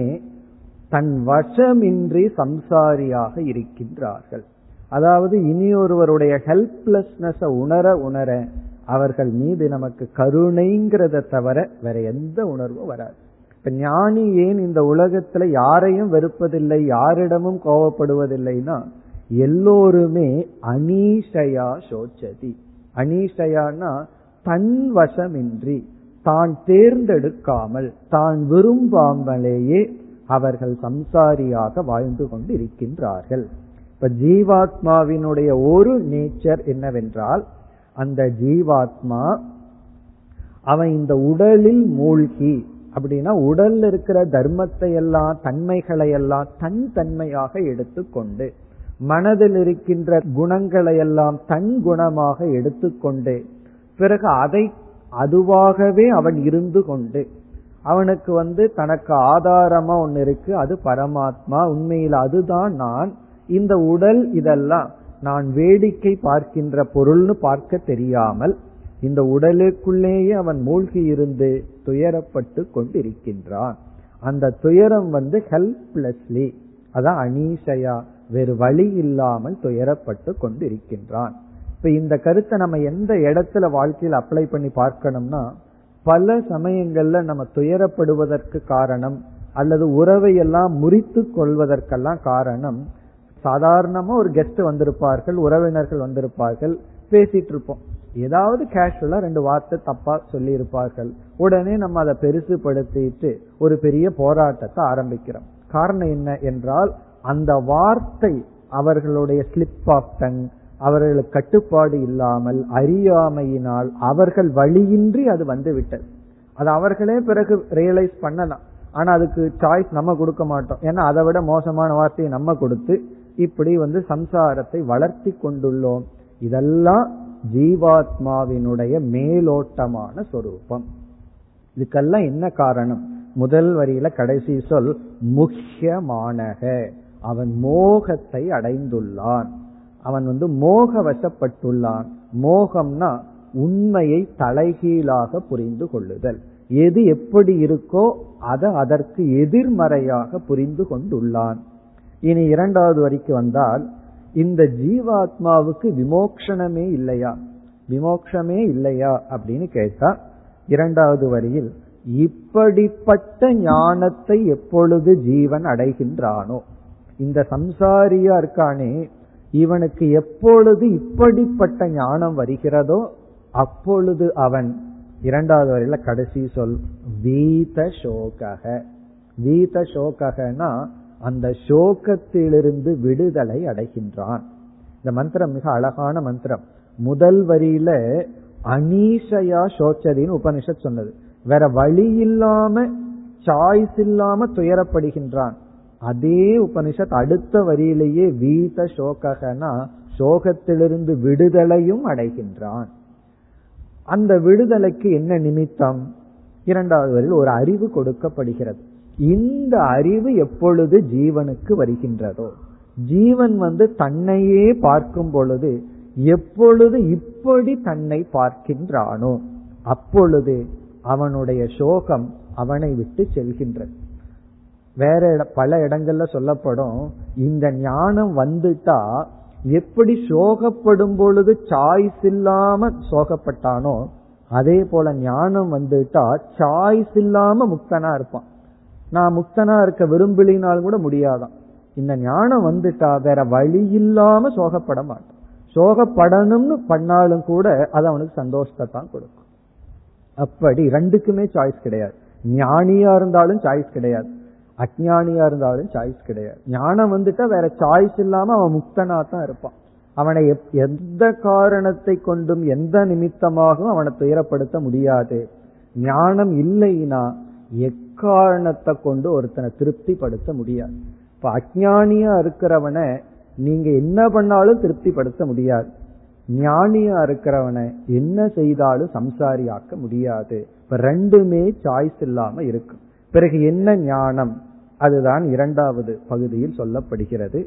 தன் வசமின்றி சம்சாரியாக இருக்கின்றார்கள். அதாவது இனி ஒருவருடைய ஹெல்ப்லெஸ்னஸ் உணர உணர அவர்கள் மீது நமக்கு கருணைங்கிறத தவிர வேற எந்த உணர்வும் வராது. இப்ப ஞானி ஏன் இந்த உலகத்துல யாரையும் வெறுப்பதில்லை யாரிடமும் கோவப்படுவதில்லைன்னா எல்லோருமே அனீஷயா சோச்சதி. அனீஷயானா தன் வசமின்றி தான் தேர்ந்தெடுக்காமல் தான் விரும்பாமலேயே அவர்கள் சம்சாரியாக வாழ்ந்து கொண்டு இருக்கின்றார்கள் இப்ப ஜீவாத்மாவினுடைய ஒரு நேச்சர் என்னவென்றால் அந்த ஜீவாத்மா அவன் இந்த உடலில் மூழ்கி அப்படின்னா உடல்ல இருக்கிற தர்மத்தை எல்லாம் தன்மைகளை எல்லாம் தன் தன்மையாக எடுத்துக்கொண்டு மனதில் இருக்கின்ற குணங்களை எல்லாம் தன் குணமாக எடுத்துக்கொண்டு பிறகு அதை அதுவாகவே அவன் இருந்து கொண்டு அவனுக்கு வந்து தனக்கு ஆதாரமா ஒன்னு இருக்கு அது பரமாத்மா. உண்மையில் அதுதான் நான். இந்த உடல் இதெல்லாம் நான் வேடிக்கை பார்க்கின்ற பொருள்னு பார்க்க தெரியாமல் இந்த உடலுக்குள்ளேயே அவன் மூழ்கி இருந்து துயரப்பட்டு கொண்டிருக்கின்றான். அந்த துயரம் வந்து ஹெல்ப்லெஸ்லி அதான் அனீஷையா வேறு வழி இல்லாமல் துயரப்பட்டு கொண்டிருக்கின்றான். இப்ப இந்த கருத்தை நம்ம எந்த இடத்துல வாழ்க்கையில் அப்ளை பண்ணி பார்க்கணும்னா பல சமயங்கள்ல நம்ம துயரப்படுவதற்கு காரணம் அல்லது உறவை எல்லாம் முறித்து கொள்வதற்கெல்லாம் காரணம் சாதாரணமா ஒரு கெஸ்ட் வந்திருப்பார்கள் உறவினர்கள் வந்திருப்பார்கள் பேசிட்டு இருப்போம். ஏதாவது கேஷுவலா ரெண்டு வார்த்தை தப்பா சொல்லி இருப்பார்கள் உடனே நம்ம அதை பெருசுபடுத்திட்டு ஒரு பெரிய போராட்டத்தை ஆரம்பிக்கிறோம். காரணம் என்ன என்றால் அந்த வார்த்தை அவர்களுடைய ஸ்லிப் ஆஃப் டங் அவர்களுக்கு கட்டுப்பாடு இல்லாமல் அறியாமையினால் அவர்கள் வழியின்றி அது வந்து விட்டது அது அவர்களே பிறகு ரியலைஸ் பண்ணலாம். ஆனா அதுக்கு சாய்ஸ் நம்ம கொடுக்க மாட்டோம். ஏன்னா அதை விட மோசமான வார்த்தையை நம்ம கொடுத்து இப்படி வந்து சம்சாரத்தை வளர்த்தி கொண்டுள்ளோம். இதெல்லாம் ஜீவாத்மாவினுடைய மேலோட்டமான சொரூபம். இதுக்கெல்லாம் என்ன காரணம்? முதல் வரியில கடைசி சொல் முக்கியமானக. அவன் மோகத்தை அடைந்துள்ளான். அவன் வந்து மோக வசப்பட்டுள்ளான். மோகம்னா உண்மையை தலைகீழாக புரிந்து கொள்ளுதல். எது எப்படி இருக்கோ அதை அதற்கு எதிர்மறையாக புரிந்து கொண்டுள்ளான். இனி இரண்டாவது வரிக்கு வந்தால் இந்த ஜீவாத்மாவுக்கு விமோக்ஷணமே இல்லையா? விமோக்ஷமே இல்லையா அப்படின்னு கேட்டா இரண்டாவது வரியில் இப்படிப்பட்ட ஞானத்தை எப்பொழுது ஜீவன் அடைகின்றானோ? இந்த சம்சாரியா இருக்கானே இவனுக்கு எப்பொழுது இப்படிப்பட்ட ஞானம் வருகிறதோ அப்பொழுது அவன் இரண்டாவது வரையில கடைசி சொல் வீத சோகக. வீத சோகனா அந்த சோகத்திலிருந்து விடுதலை அடைகின்றான். இந்த மந்திரம் மிக அழகான மந்திரம். முதல் வரியில அனீஷையா சோச்சதின்னு உபனிஷத் சொன்னது. வேற வழி இல்லாம சாய்ஸ் இல்லாம துயரப்படுகின்றான். அதே உபனிஷத் அடுத்த வரியிலேயே வீத சோகனா சோகத்திலிருந்து விடுதலையும் அடைகின்றான். அந்த விடுதலைக்கு என்ன நிமித்தம்? இரண்டாவது வரையில் ஒரு அறிவு கொடுக்கப்படுகிறது. இந்த அறிவு எப்பொழுது ஜீவனுக்கு வருகின்றதோ ஜீவன் வந்து தன்னையே பார்க்கும் பொழுது எப்பொழுது இப்படி தன்னை பார்க்கின்றானோ அப்பொழுது அவனுடைய சோகம் அவனை விட்டு செல்கின்றது. வேற பல இடங்கள்ல சொல்லப்படும் இந்த ஞானம் வந்துட்டா எப்படி சோகப்படும் பொழுது சாய்ஸ் இல்லாம சோகப்பட்டானோ அதே போல ஞானம் வந்துட்டா சாய்ஸ் இல்லாம முக்தனா இருப்பான். நான் முக்தனா இருக்க விரும்பலினாலும் கூட முடியாதான். இந்த ஞானம் வந்துட்டா வேற வழி இல்லாம சோகப்பட மாட்டான். சோகப்படணும்னு பண்ணாலும் கூட அது அவனுக்கு சந்தோஷத்தை தான் கொடுக்கும். அப்படி ரெண்டுக்குமே சாய்ஸ் கிடையாது. ஞானியா இருந்தாலும் சாய்ஸ் கிடையாது. அஜானியா இருந்தாலும் சாய்ஸ் கிடையாது. ஞானம் வந்துட்டா வேற சாய்ஸ் இல்லாம அவன் முக்தனா தான் இருப்பான். அவனை எந்த காரணத்தை கொண்டும் எந்த நிமித்தமாகவும் அவனை துயரப்படுத்த முடியாது. ஞானம் இல்லைன்னா எக்காரணத்தை கொண்டு ஒருத்தனை திருப்திப்படுத்த முடியாது. இப்ப அஜானியா இருக்கிறவனை நீங்க என்ன பண்ணாலும் திருப்திப்படுத்த முடியாது. ஞானியா இருக்கிறவனை என்ன செய்தாலும் சம்சாரியாக்க முடியாது. இப்ப ரெண்டுமே சாய்ஸ் இல்லாம இருக்கும் பிறகு என்ன ஞானம்? அதுதான் இரண்டாவது பகுதியில் சொல்லப்படுகிறது.